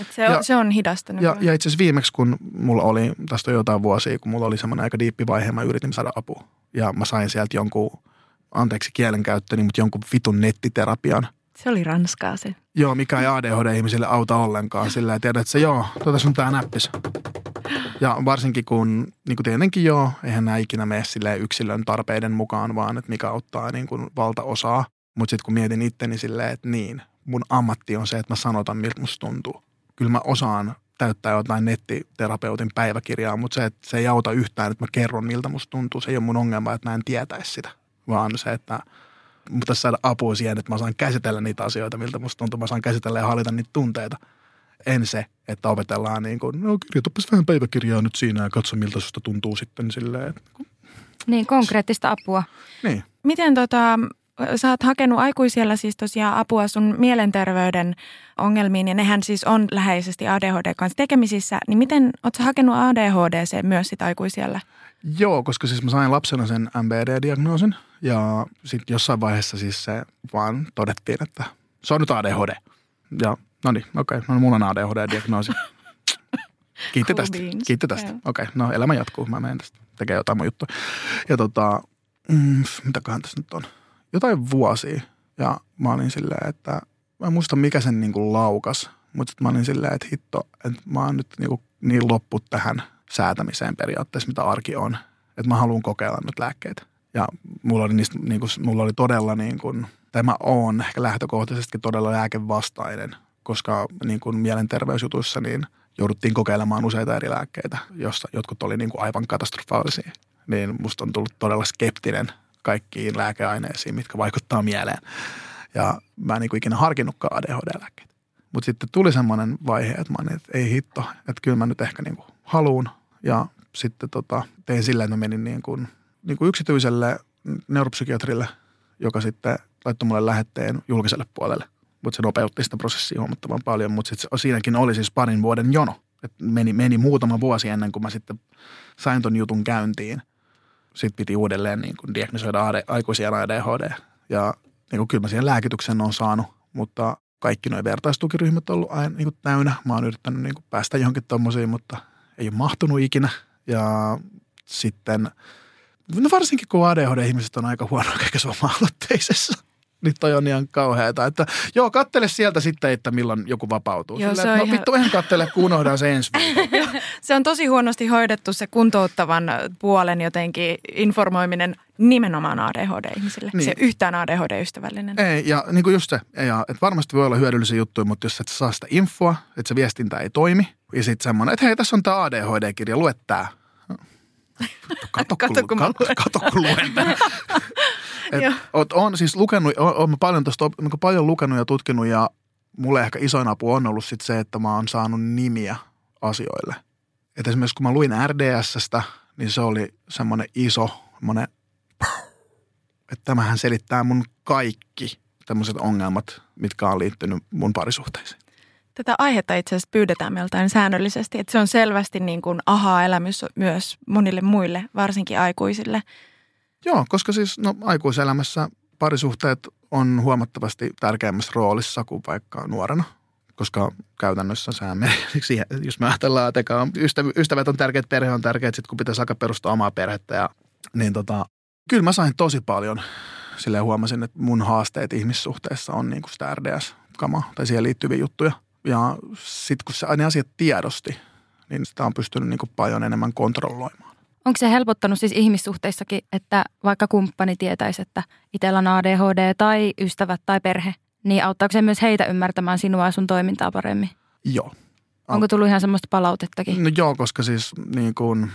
Speaker 5: Et se, on, se on hidasta
Speaker 3: Ja, ja itse asiassa viimeksi, kun mulla oli, tästä jotain vuosia, kun mulla oli semmoinen aika diippi vaihe, mä yritin saada apua. Ja mä sain sieltä jonkun, anteeksi kielenkäyttöni, mutta jonkun vitun nettiterapian.
Speaker 5: Se oli ranskaa se.
Speaker 3: Joo, mikä ei ADHD-ihmisille auta ollenkaan. Sillä ei tiedä, että se joo, tuota sun tää näppis. Ja varsinkin kun, niin kuin tietenkin joo, eihän nämä ikinä mene yksilön tarpeiden mukaan, vaan että mikä auttaa niin kuin valtaosaa. Mutta sitten kun mietin itteni silleen, että niin, mun ammatti on se, että mä sanotan, miltä musta tuntuu kyllä mä osaan täyttää jotain nettiterapeutin päiväkirjaa, mutta se, että se ei auta yhtään, että mä kerron, miltä musta tuntuu. Se ei ole mun ongelma, että mä en tietäisi sitä, vaan se, että mutta saada apua siihen, että mä saan käsitellä niitä asioita, miltä musta tuntuu. Mä saan käsitellä ja hallita niitä tunteita. En se, että opetellaan niin kuin, no kirjoitapas vähän päiväkirjaa nyt siinä ja katso, miltä susta tuntuu sitten silleen. Että...
Speaker 4: Niin, konkreettista apua.
Speaker 3: Niin.
Speaker 5: Miten tota, sä oot hakenut aikuisiellä siis tosiaan apua sun mielenterveyden ongelmiin ja nehän siis on läheisesti ADHD kanssa tekemisissä, niin miten oot sä hakenut ADHD myös sitä aikuisiellä?
Speaker 3: Joo, koska siis mä sain lapsena sen MBD-diagnoosin ja sitten jossain vaiheessa siis se vaan todettiin, että se on nyt ADHD. Ja no niin, okei, okay, no mulla on ADHD-diagnoosi. Kiitti cool tästä, beans. kiitti tästä. Okei, okay, no elämä jatkuu, mä menen tästä tekemään jotain mun juttua. Ja tota, mm, mitäköhän tässä nyt on? jotain vuosia. Ja mä olin silleen, että mä en muista mikä sen niin kuin laukas, mutta mä olin silleen, että hitto, että mä oon nyt niin, kuin niin loppu tähän säätämiseen periaatteessa, mitä arki on. Että mä haluan kokeilla nyt lääkkeitä. Ja mulla oli, niistä, niin kuin, mulla oli todella, niin kuin, tai mä oon ehkä lähtökohtaisesti todella lääkevastainen, koska niin kuin mielenterveysjutuissa niin jouduttiin kokeilemaan useita eri lääkkeitä, jossa jotkut oli niin kuin aivan katastrofaalisia. Niin musta on tullut todella skeptinen kaikkiin lääkeaineisiin, mitkä vaikuttaa mieleen. Ja mä en niin kuin ikinä harkinnutkaan ADHD-lääkkeitä. Mutta sitten tuli semmoinen vaihe, että mä olin, että ei hitto, että kyllä mä nyt ehkä niin kuin haluun. Ja sitten tota, tein sillä, että mä menin niin kuin, niin kuin yksityiselle neuropsykiatrille, joka sitten laittoi mulle lähetteen julkiselle puolelle. Mutta se nopeutti sitä prosessia huomattavan paljon, mutta sitten siinäkin oli siis parin vuoden jono. Et meni, meni muutama vuosi ennen kuin mä sitten sain ton jutun käyntiin. Sitten piti uudelleen niin kuin diagnosoida AD, aikuisia ADHD. Ja niin kuin kyllä mä siihen lääkityksen on saanut, mutta kaikki nuo vertaistukiryhmät on ollut aina niin kuin täynnä. Mä oon yrittänyt niin kuin päästä johonkin tommosiin, mutta ei ole mahtunut ikinä. Ja sitten, no varsinkin kun ADHD-ihmiset on aika huono kaikessa oma-aloitteisessa niin toi on ihan kauheata. Että, joo, kattele sieltä sitten, että milloin joku vapautuu.
Speaker 5: Joo,
Speaker 3: Silleen,
Speaker 5: se on
Speaker 3: että, no
Speaker 5: ihan-
Speaker 3: vittu, en kattele, kun unohdan se ensi.
Speaker 5: Se on tosi huonosti hoidettu se kuntouttavan puolen jotenkin informoiminen nimenomaan ADHD-ihmisille.
Speaker 3: Niin.
Speaker 5: Se yhtään ADHD-ystävällinen.
Speaker 3: Ei, ja niin kuin just se, ja, että varmasti voi olla hyödyllisiä juttuja, mutta jos et saa sitä infoa, että se viestintä ei toimi, ja sitten semmoinen, että hei, tässä on tämä ADHD-kirja, lue tää. Kato,
Speaker 5: Kato,
Speaker 3: kun, kato,
Speaker 5: luen.
Speaker 3: kato, kun luen. Et, oot, on siis lukenut, on, on paljon, tosta, paljon lukenut ja tutkinut, ja mulle ehkä isoin apu on ollut sit se, että mä oon saanut nimiä asioille. Et esimerkiksi kun mä luin RDSstä, niin se oli semmoinen iso, semmoinen, että tämähän selittää mun kaikki tämmöiset ongelmat, mitkä on liittynyt mun parisuhteisiin.
Speaker 5: Tätä aihetta itse asiassa pyydetään meiltä säännöllisesti, että se on selvästi niin kuin aha-elämys myös monille muille, varsinkin aikuisille.
Speaker 3: Joo, koska siis no, aikuiselämässä parisuhteet on huomattavasti tärkeämmässä roolissa kuin vaikka nuorena. Koska käytännössä menee, siihen, jos me ajatellaan, että ystävät on tärkeät, perhe on tärkeät, sitten kun pitäisi alkaa perustaa omaa perhettä. Ja, niin tota, kyllä mä sain tosi paljon, silleen huomasin, että mun haasteet ihmissuhteessa on niin kuin sitä RDS-kamaa tai siihen liittyviä juttuja. Ja sitten kun se ne asiat tiedosti, niin sitä on pystynyt niin kuin paljon enemmän kontrolloimaan.
Speaker 4: Onko se helpottanut siis ihmissuhteissakin, että vaikka kumppani tietäisi, että itsellä on ADHD tai ystävät tai perhe, niin auttaako se myös heitä ymmärtämään sinua ja sun toimintaa paremmin?
Speaker 3: Joo.
Speaker 4: Onko tullut ihan semmoista palautettakin?
Speaker 3: No joo, koska siis niin kuin,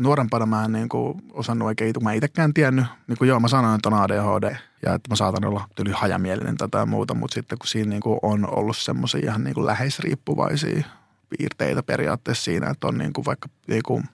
Speaker 3: nuorempana mä en niin kuin, osannut oikein, mä itsekään tiennyt. Niin kuin, joo, mä sanoin, että on ADHD ja että mä saatan olla tyli hajamielinen tätä ja muuta, mutta sitten kun siinä niin kuin, on ollut semmoisia ihan niin kuin läheisriippuvaisia piirteitä periaatteessa siinä, että on niin kuin, vaikka niin kuin,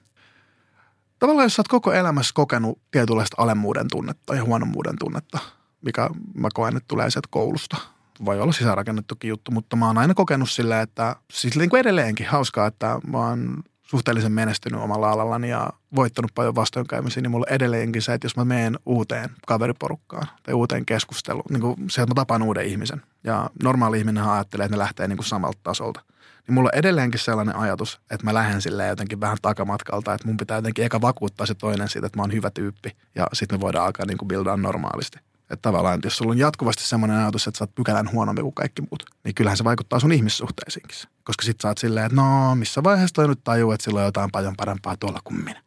Speaker 3: tavallaan jos sä oot koko elämässä kokenut tietynlaista alemmuuden tunnetta ja huonommuuden tunnetta, mikä mä koen, että tulee sieltä koulusta. Voi olla sisäänrakennettukin juttu, mutta mä oon aina kokenut sillä, että siis niin kuin edelleenkin hauskaa, että mä oon suhteellisen menestynyt omalla alallani ja voittanut paljon vastoinkäymisiä, niin mulla edelleenkin se, että jos mä menen uuteen kaveriporukkaan tai uuteen keskusteluun, niin kuin se, että mä tapaan uuden ihmisen ja normaali ihminen ajattelee, että ne lähtee niin kuin samalta tasolta. Niin mulla on edelleenkin sellainen ajatus, että mä lähden silleen jotenkin vähän takamatkalta, että mun pitää jotenkin eka vakuuttaa se toinen siitä, että mä oon hyvä tyyppi ja sitten me voidaan alkaa niin kuin buildaa normaalisti. Että tavallaan, että jos sulla on jatkuvasti semmoinen ajatus, että sä oot pykälän huonompi kuin kaikki muut, niin kyllähän se vaikuttaa sun ihmissuhteisiinkin. Koska sit sä oot silleen, että no missä vaiheessa toi nyt tajuu, että sillä on jotain paljon parempaa tuolla kuin minä.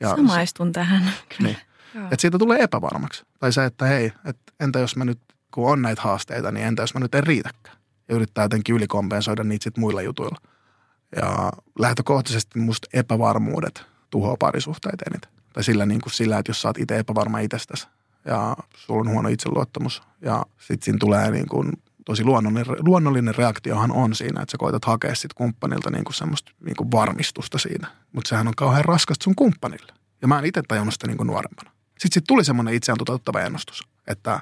Speaker 3: Ja
Speaker 5: Samaistun tähän. Kyllä.
Speaker 3: Niin. Että siitä tulee epävarmaksi. Tai se, että hei, että entä jos mä nyt, kun on näitä haasteita, niin entä jos mä nyt en riitäkään. Ja yrittää jotenkin ylikompensoida niitä sit muilla jutuilla. Ja lähtökohtaisesti musta epävarmuudet tuhoaa parisuhteita eniten. Tai sillä, niin kuin sillä, että jos sä oot itse epävarma itsestäsi ja sulla on huono itseluottamus ja sitten siinä tulee niin kuin tosi luonnollinen, luonnollinen reaktiohan on siinä, että sä koetat hakea sit kumppanilta niin kuin semmoista niin kuin varmistusta siinä. Mutta sehän on kauhean raskasta sun kumppanille. Ja mä en itse tajunnut sitä niin kuin nuorempana. Sitten sit tuli semmoinen itseään toteuttava ennustus, että,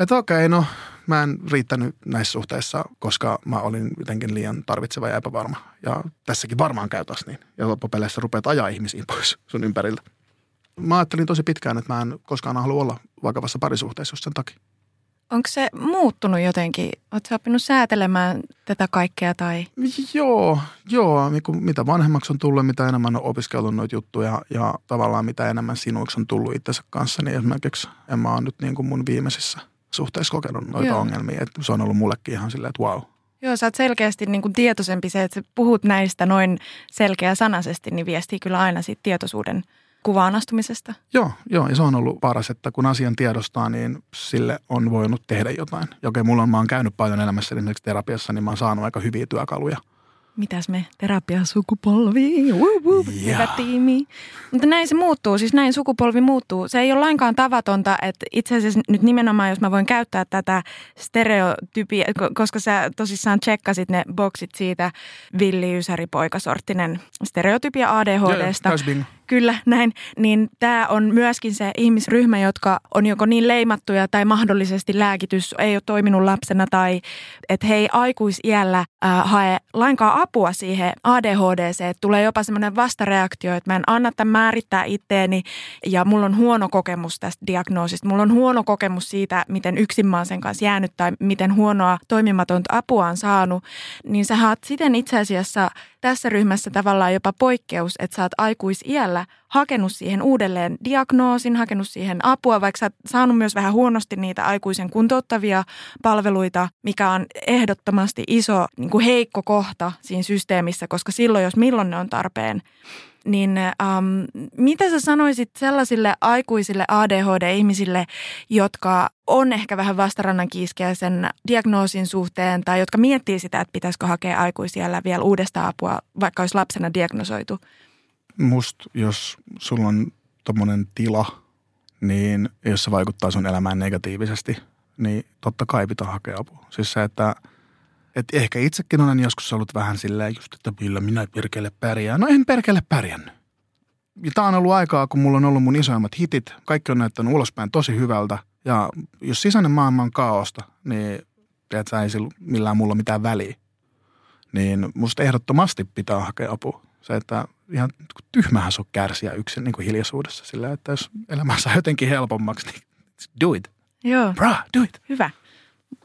Speaker 3: että okei, no mä en riittänyt näissä suhteissa, koska mä olin jotenkin liian tarvitseva ja epävarma. Ja tässäkin varmaan käy taas niin. Ja loppupeleissä rupeat ajaa ihmisiä pois sun ympäriltä. Mä ajattelin tosi pitkään, että mä en koskaan halua olla vakavassa parisuhteessa just sen takia.
Speaker 5: Onko se muuttunut jotenkin? Oletko oppinut säätelemään tätä kaikkea tai
Speaker 3: Joo, joo. Mitä vanhemmaksi on tullut, mitä enemmän on opiskellut noita juttuja ja tavallaan mitä enemmän sinuiksi on tullut itsensä kanssa, niin esimerkiksi en mä ole nyt niin kuin mun viimeisissä suhteissa kokenut noita
Speaker 5: Joo.
Speaker 3: ongelmia. Että se on ollut mullekin ihan silleen, että wow.
Speaker 5: Joo, sä oot selkeästi niin kuin tietoisempi se, että sä puhut näistä noin selkeä sanaisesti, niin viestii kyllä aina siitä tietoisuuden kuvaan astumisesta.
Speaker 3: Joo, joo, ja se on ollut paras, että kun asian tiedostaa, niin sille on voinut tehdä jotain. Ja okei, mulla on, mä oon käynyt paljon elämässä esimerkiksi terapiassa, niin mä oon saanut aika hyviä työkaluja
Speaker 5: Mitäs me? Terapia sukupolvi. Hyvä tiimi. Mutta näin se muuttuu, siis näin sukupolvi muuttuu. Se ei ole lainkaan tavatonta, että itse asiassa nyt nimenomaan, jos mä voin käyttää tätä stereotypia, ko- koska sä tosissaan tsekkasit ne boksit siitä villi ysäri poikasorttinen stereotypia ADHDsta.
Speaker 3: bingo.
Speaker 5: Kyllä, näin. Niin tämä on myöskin se ihmisryhmä, jotka on joko niin leimattuja tai mahdollisesti lääkitys ei ole toiminut lapsena tai että he ei aikuisiällä äh, hae lainkaan apua siihen ADHDC. Että tulee jopa semmoinen vastareaktio, että mä en anna tämän määrittää itteeni ja mulla on huono kokemus tästä diagnoosista. Mulla on huono kokemus siitä, miten yksin mä oon sen kanssa jäänyt tai miten huonoa toimimatonta apua on saanut. Niin sä oot siten itse asiassa tässä ryhmässä tavallaan jopa poikkeus, että sä oot aikuisiällä hakenut siihen uudelleen diagnoosin, hakenut siihen apua, vaikka sä saanut myös vähän huonosti niitä aikuisen kuntouttavia palveluita, mikä on ehdottomasti iso niin kuin heikko kohta siinä systeemissä, koska silloin, jos milloin ne on tarpeen, niin ähm, mitä sä sanoisit sellaisille aikuisille ADHD-ihmisille, jotka on ehkä vähän vastarannan kiiskeä sen diagnoosin suhteen tai jotka miettii sitä, että pitäisikö hakea aikuisiellä vielä uudesta apua, vaikka olisi lapsena diagnosoitu?
Speaker 3: Must, jos sulla on tommonen tila, niin jos se vaikuttaa sun elämään negatiivisesti, niin totta kai pitää hakea apua. Siis se, että et ehkä itsekin olen joskus ollut vähän silleen just, että kyllä minä perkele pärjään. No en perkele pärjännyt. Ja tää on ollut aikaa, kun mulla on ollut mun isoimmat hitit. Kaikki on näyttänyt ulospäin tosi hyvältä. Ja jos sisäinen maailma on kaaosta, niin tiedät, sä ei sillä millään mulla mitään väliä. Niin musta ehdottomasti pitää hakea apua. Se, että ihan tyhmähän se on kärsiä yksin niin kuin hiljaisuudessa sillä, että jos elämä saa jotenkin helpommaksi, niin do it.
Speaker 5: Joo,
Speaker 3: Bra, do it.
Speaker 5: hyvä.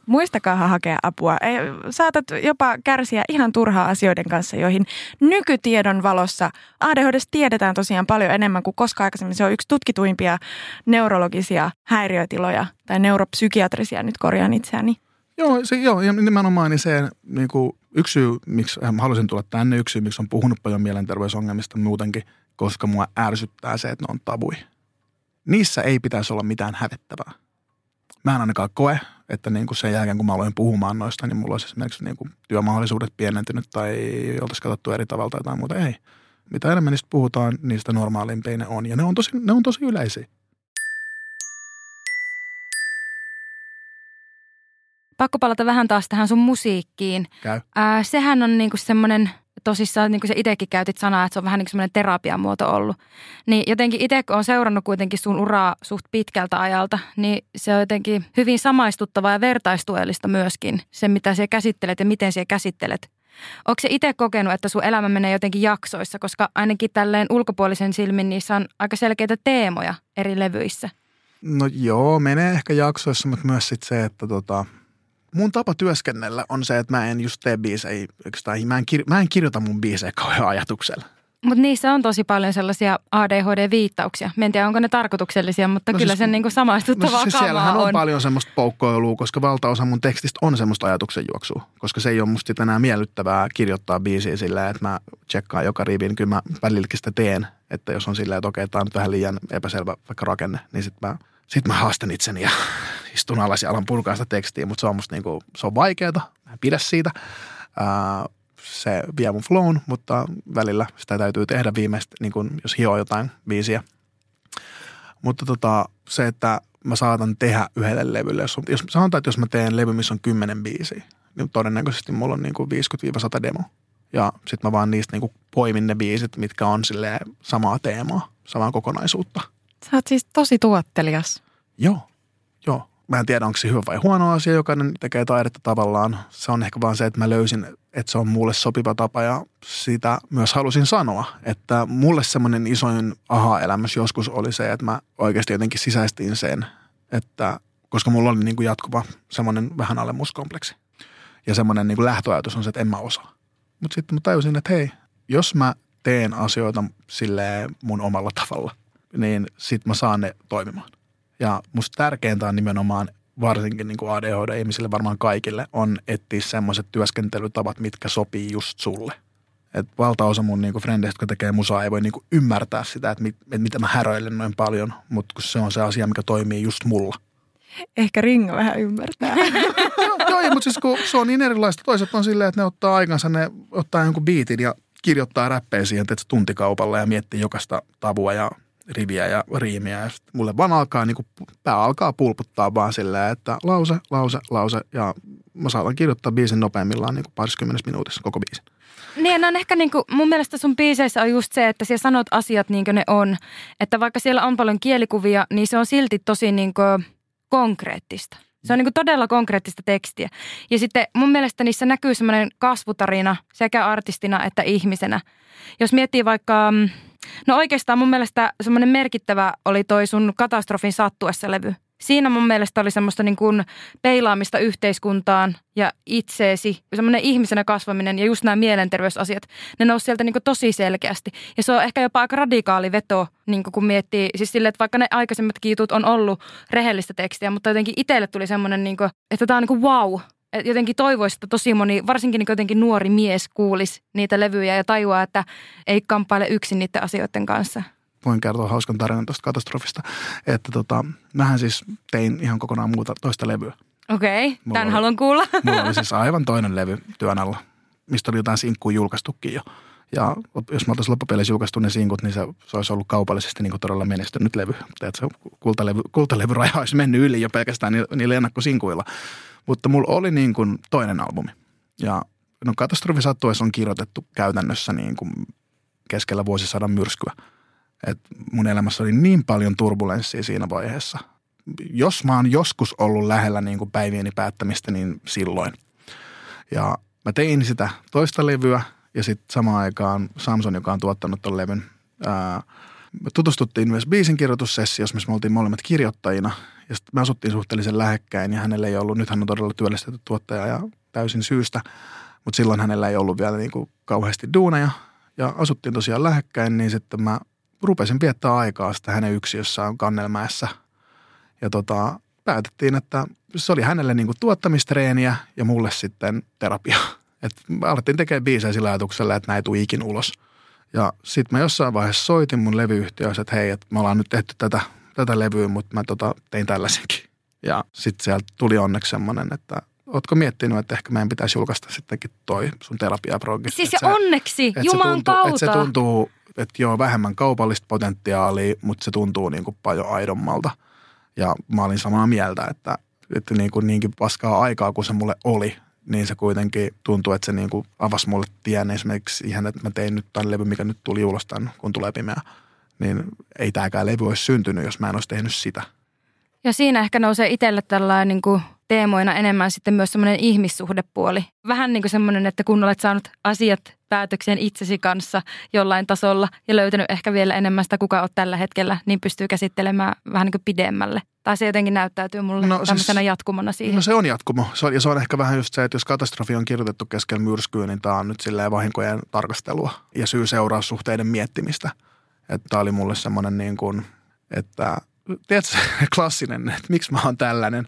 Speaker 5: Muistakaa hakea apua. Ei, Saatat jopa kärsiä ihan turhaa asioiden kanssa, joihin nykytiedon valossa ADHD tiedetään tosiaan paljon enemmän kuin koskaan aikaisemmin. Se on yksi tutkituimpia neurologisia häiriötiloja tai neuropsykiatrisia, nyt korjaan itseäni.
Speaker 3: Joo, se, joo ja nimenomaan niin se niin kuin yksi syy, miksi mä halusin tulla tänne, yksi syy, miksi on puhunut paljon mielenterveysongelmista muutenkin, koska mua ärsyttää se, että ne on tabui. Niissä ei pitäisi olla mitään hävettävää. Mä en ainakaan koe, että niin kuin sen jälkeen, kun mä aloin puhumaan noista, niin mulla olisi esimerkiksi niin kuin työmahdollisuudet pienentynyt tai oltaisiin katsottu eri tavalla tai jotain muuta. Ei. Mitä enemmän niistä puhutaan, niistä normaalimpia ne on. Ja ne on tosi, ne on tosi yleisiä.
Speaker 4: Pakko palata vähän taas tähän sun musiikkiin.
Speaker 3: Käy.
Speaker 4: Ää, sehän on niinku semmoinen, tosissaan niin kuin sä itsekin käytit sanaa, että se on vähän niin kuin semmoinen terapiamuoto ollut. Niin jotenkin itse kun on seurannut kuitenkin sun uraa suht pitkältä ajalta, niin se on jotenkin hyvin samaistuttavaa ja vertaistuellista myöskin. Se, mitä sä käsittelet ja miten sä käsittelet. Onko se itse kokenut, että sun elämä menee jotenkin jaksoissa, koska ainakin tälleen ulkopuolisen silmin niissä on aika selkeitä teemoja eri levyissä?
Speaker 3: No joo, menee ehkä jaksoissa, mutta myös sit se, että tota, mun tapa työskennellä on se, että mä en just tee biisejä, tai mä en, kir- mä en kirjoita mun biisejä kauhean ajatuksella.
Speaker 4: Mutta niissä on tosi paljon sellaisia ADHD-viittauksia. Mä en tiedä, onko ne tarkoituksellisia, mutta
Speaker 3: No
Speaker 4: kyllä
Speaker 3: siis-
Speaker 4: sen niin samaistuttavaa
Speaker 3: No siis
Speaker 4: kamaa
Speaker 3: siellähän on,
Speaker 4: on.
Speaker 3: paljon semmoista poukkoilua, koska valtaosa mun tekstistä on semmoista ajatuksenjuoksua. Koska se ei ole musta enää miellyttävää kirjoittaa biisiä sillä, että mä tsekkaan joka rivin. Kyllä mä välilläkin sitä teen, että jos on silleen, että okei, tämä on nyt vähän liian epäselvä vaikka rakenne, niin sitten mä, sit mä haastan itseni ja istun alas ja alan purkaa sitä tekstiä. Mutta se on musta niinku, se on vaikeeta, mä en pidä siitä. Ää, se vie mun flown, mutta välillä sitä täytyy tehdä viimeistä, niin kun, jos hioo jotain biisiä. Mutta tota, se, että mä saatan tehdä yhdelle levylle, jos, jos sanotaan, että jos mä teen levy, missä on kymmenen biisiä, niin todennäköisesti mulla on niin kuin 50-100 demo. Ja sitten mä vaan niistä niin kuin poimin ne biisit, mitkä on samaa teemaa, samaa kokonaisuutta.
Speaker 5: Sä oot siis tosi tuottelias.
Speaker 3: Joo, joo. Mä en tiedä, onko se hyvä vai huono asia, jokainen tekee taidetta tavallaan. Se on ehkä vaan se, että mä löysin, että se on mulle sopiva tapa ja sitä myös halusin sanoa. Että mulle semmoinen isoin aha-elämys joskus oli se, että mä oikeasti jotenkin sisäistin sen, että koska mulla oli niin kuin jatkuva semmoinen vähän alemmuuskompleksi. Ja semmoinen niin kuin lähtöajatus on se, että en mä osaa. Mutta sitten mä tajusin, että hei, jos mä teen asioita silleen mun omalla tavalla, niin sit mä saan ne toimimaan. Ja musta tärkeintä on nimenomaan varsinkin niin kuin ADHD-ihmisille, varmaan kaikille, on etsiä semmoiset työskentelytavat, mitkä sopii just sulle. Et valtaosa mun niinku frendeistä, jotka tekee musaa, ei voi niinku ymmärtää sitä, että mit, et mitä mä häröilen noin paljon, mutta kun se on se asia, mikä toimii just mulla.
Speaker 5: Ehkä Ringo vähän ymmärtää.
Speaker 3: joo, joo mutta siis kun se on niin erilaista. Toiset on silleen, että ne ottaa aikansa, ne ottaa jonkun biitin ja kirjoittaa räppejä siihen että tuntikaupalla ja miettii jokaista tavua ja riviä ja riimiä. Ja mulle vaan alkaa, niin kuin, pää alkaa pulputtaa vaan silleen, että lause, lause, lause. Ja mä saatan kirjoittaa biisin nopeimmillaan niin kuin parissa minuutissa koko biisin.
Speaker 4: Niin, on ehkä niin kuin, mun mielestä sun biiseissä on just se, että siellä sanot asiat niin kuin ne on. Että vaikka siellä on paljon kielikuvia, niin se on silti tosi niin kuin konkreettista. Se on niin kuin todella konkreettista tekstiä. Ja sitten mun mielestä niissä näkyy semmoinen kasvutarina sekä artistina että ihmisenä. Jos miettii vaikka, mm, no oikeastaan mun mielestä semmoinen merkittävä oli toi sun katastrofin sattuessa levy – siinä mun mielestä oli semmoista niin kuin peilaamista yhteiskuntaan ja itseesi, semmoinen ihmisenä kasvaminen ja just nämä mielenterveysasiat, ne nousi sieltä niin kuin tosi selkeästi. Ja se on ehkä jopa aika radikaali veto, niin kuin kun miettii, siis sille, että vaikka ne aikaisemmatkin jutut on ollut rehellistä tekstiä, mutta jotenkin itselle tuli semmoinen, niin kuin, että tämä on niin kuin wow, jotenkin toivoisi, että tosi moni, varsinkin niin jotenkin nuori mies kuulisi niitä levyjä ja tajuaa, että ei kamppaile yksin niiden asioiden kanssa
Speaker 3: voin kertoa hauskan tarinan tuosta katastrofista. Että tota, mähän siis tein ihan kokonaan muuta toista levyä.
Speaker 4: Okei, okay, tämän oli, haluan kuulla.
Speaker 3: Mulla oli siis aivan toinen levy työn alla, mistä oli jotain sinkkuja julkaistukin jo. Ja jos mä oltaisiin loppupeleissä julkaistu ne sinkut, niin se, se olisi ollut kaupallisesti niin todella menestynyt levy. Että se kultalevy, kultalevyraja olisi mennyt yli jo pelkästään niillä, niillä ennakkosinkuilla. Mutta mulla oli niin kuin toinen albumi. Ja no katastrofi sattuessa on kirjoitettu käytännössä niin kuin keskellä vuosisadan myrskyä – et mun elämässä oli niin paljon turbulenssia siinä vaiheessa. Jos mä oon joskus ollut lähellä niin kuin päivieni päättämistä, niin silloin. Ja mä tein sitä toista levyä ja sitten samaan aikaan Samson, joka on tuottanut ton levyn, ää, me tutustuttiin myös biisin kirjoitussessiossa, missä me oltiin molemmat kirjoittajina. Ja sitten me asuttiin suhteellisen lähekkäin ja hänellä ei ollut, nyt hän on todella työllistetty tuottaja ja täysin syystä. Mutta silloin hänellä ei ollut vielä niin kuin kauheasti duuneja. Ja asuttiin tosiaan lähekkäin, niin sitten mä rupesin viettää aikaa sitten hänen yksiössään Kannelmäessä. Ja tota, päätettiin, että se oli hänelle niin kuin tuottamistreeniä ja mulle sitten terapia. Et alettiin tekemään biisejä sillä ajatuksella, että näin tule ikin ulos. Ja sitten mä jossain vaiheessa soitin mun levyyhtiössä, että hei, että me ollaan nyt tehty tätä, tätä levyä, mutta mä tota, tein tällaisenkin. Ja sitten sieltä tuli onneksi semmoinen, että ootko miettinyt, että ehkä meidän pitäisi julkaista sittenkin toi sun terapiaprogi.
Speaker 4: Siis se, onneksi, Juman
Speaker 3: tuntuu,
Speaker 4: kautta.
Speaker 3: Että se tuntuu että joo, vähemmän kaupallista potentiaalia, mutta se tuntuu niin kuin paljon aidommalta. Ja mä olin samaa mieltä, että, että niin kuin niinkin paskaa aikaa kuin se mulle oli, niin se kuitenkin tuntuu, että se niin kuin avasi mulle tien esimerkiksi ihan, että mä tein nyt tämän levy, mikä nyt tuli ulos tämän, kun tulee pimeä. Niin ei tämäkään levy olisi syntynyt, jos mä en olisi tehnyt sitä.
Speaker 4: Ja siinä ehkä nousee itselle tällainen niin kuin teemoina enemmän sitten myös semmoinen ihmissuhdepuoli. Vähän niin kuin semmoinen, että kun olet saanut asiat päätökseen itsesi kanssa jollain tasolla ja löytänyt ehkä vielä enemmän sitä, kuka olet tällä hetkellä, niin pystyy käsittelemään vähän niin kuin pidemmälle. Tai se jotenkin näyttäytyy mulle no, tämmöisenä siis, jatkumona siihen.
Speaker 3: No se on jatkumo. Se on, ja se on ehkä vähän just se, että jos katastrofi on kirjoitettu keskellä myrskyä, niin tämä on nyt silleen vahinkojen tarkastelua ja syy-seuraussuhteiden miettimistä. Että tämä oli mulle semmoinen niin kuin, että tiedätkö, klassinen, että miksi mä oon tällainen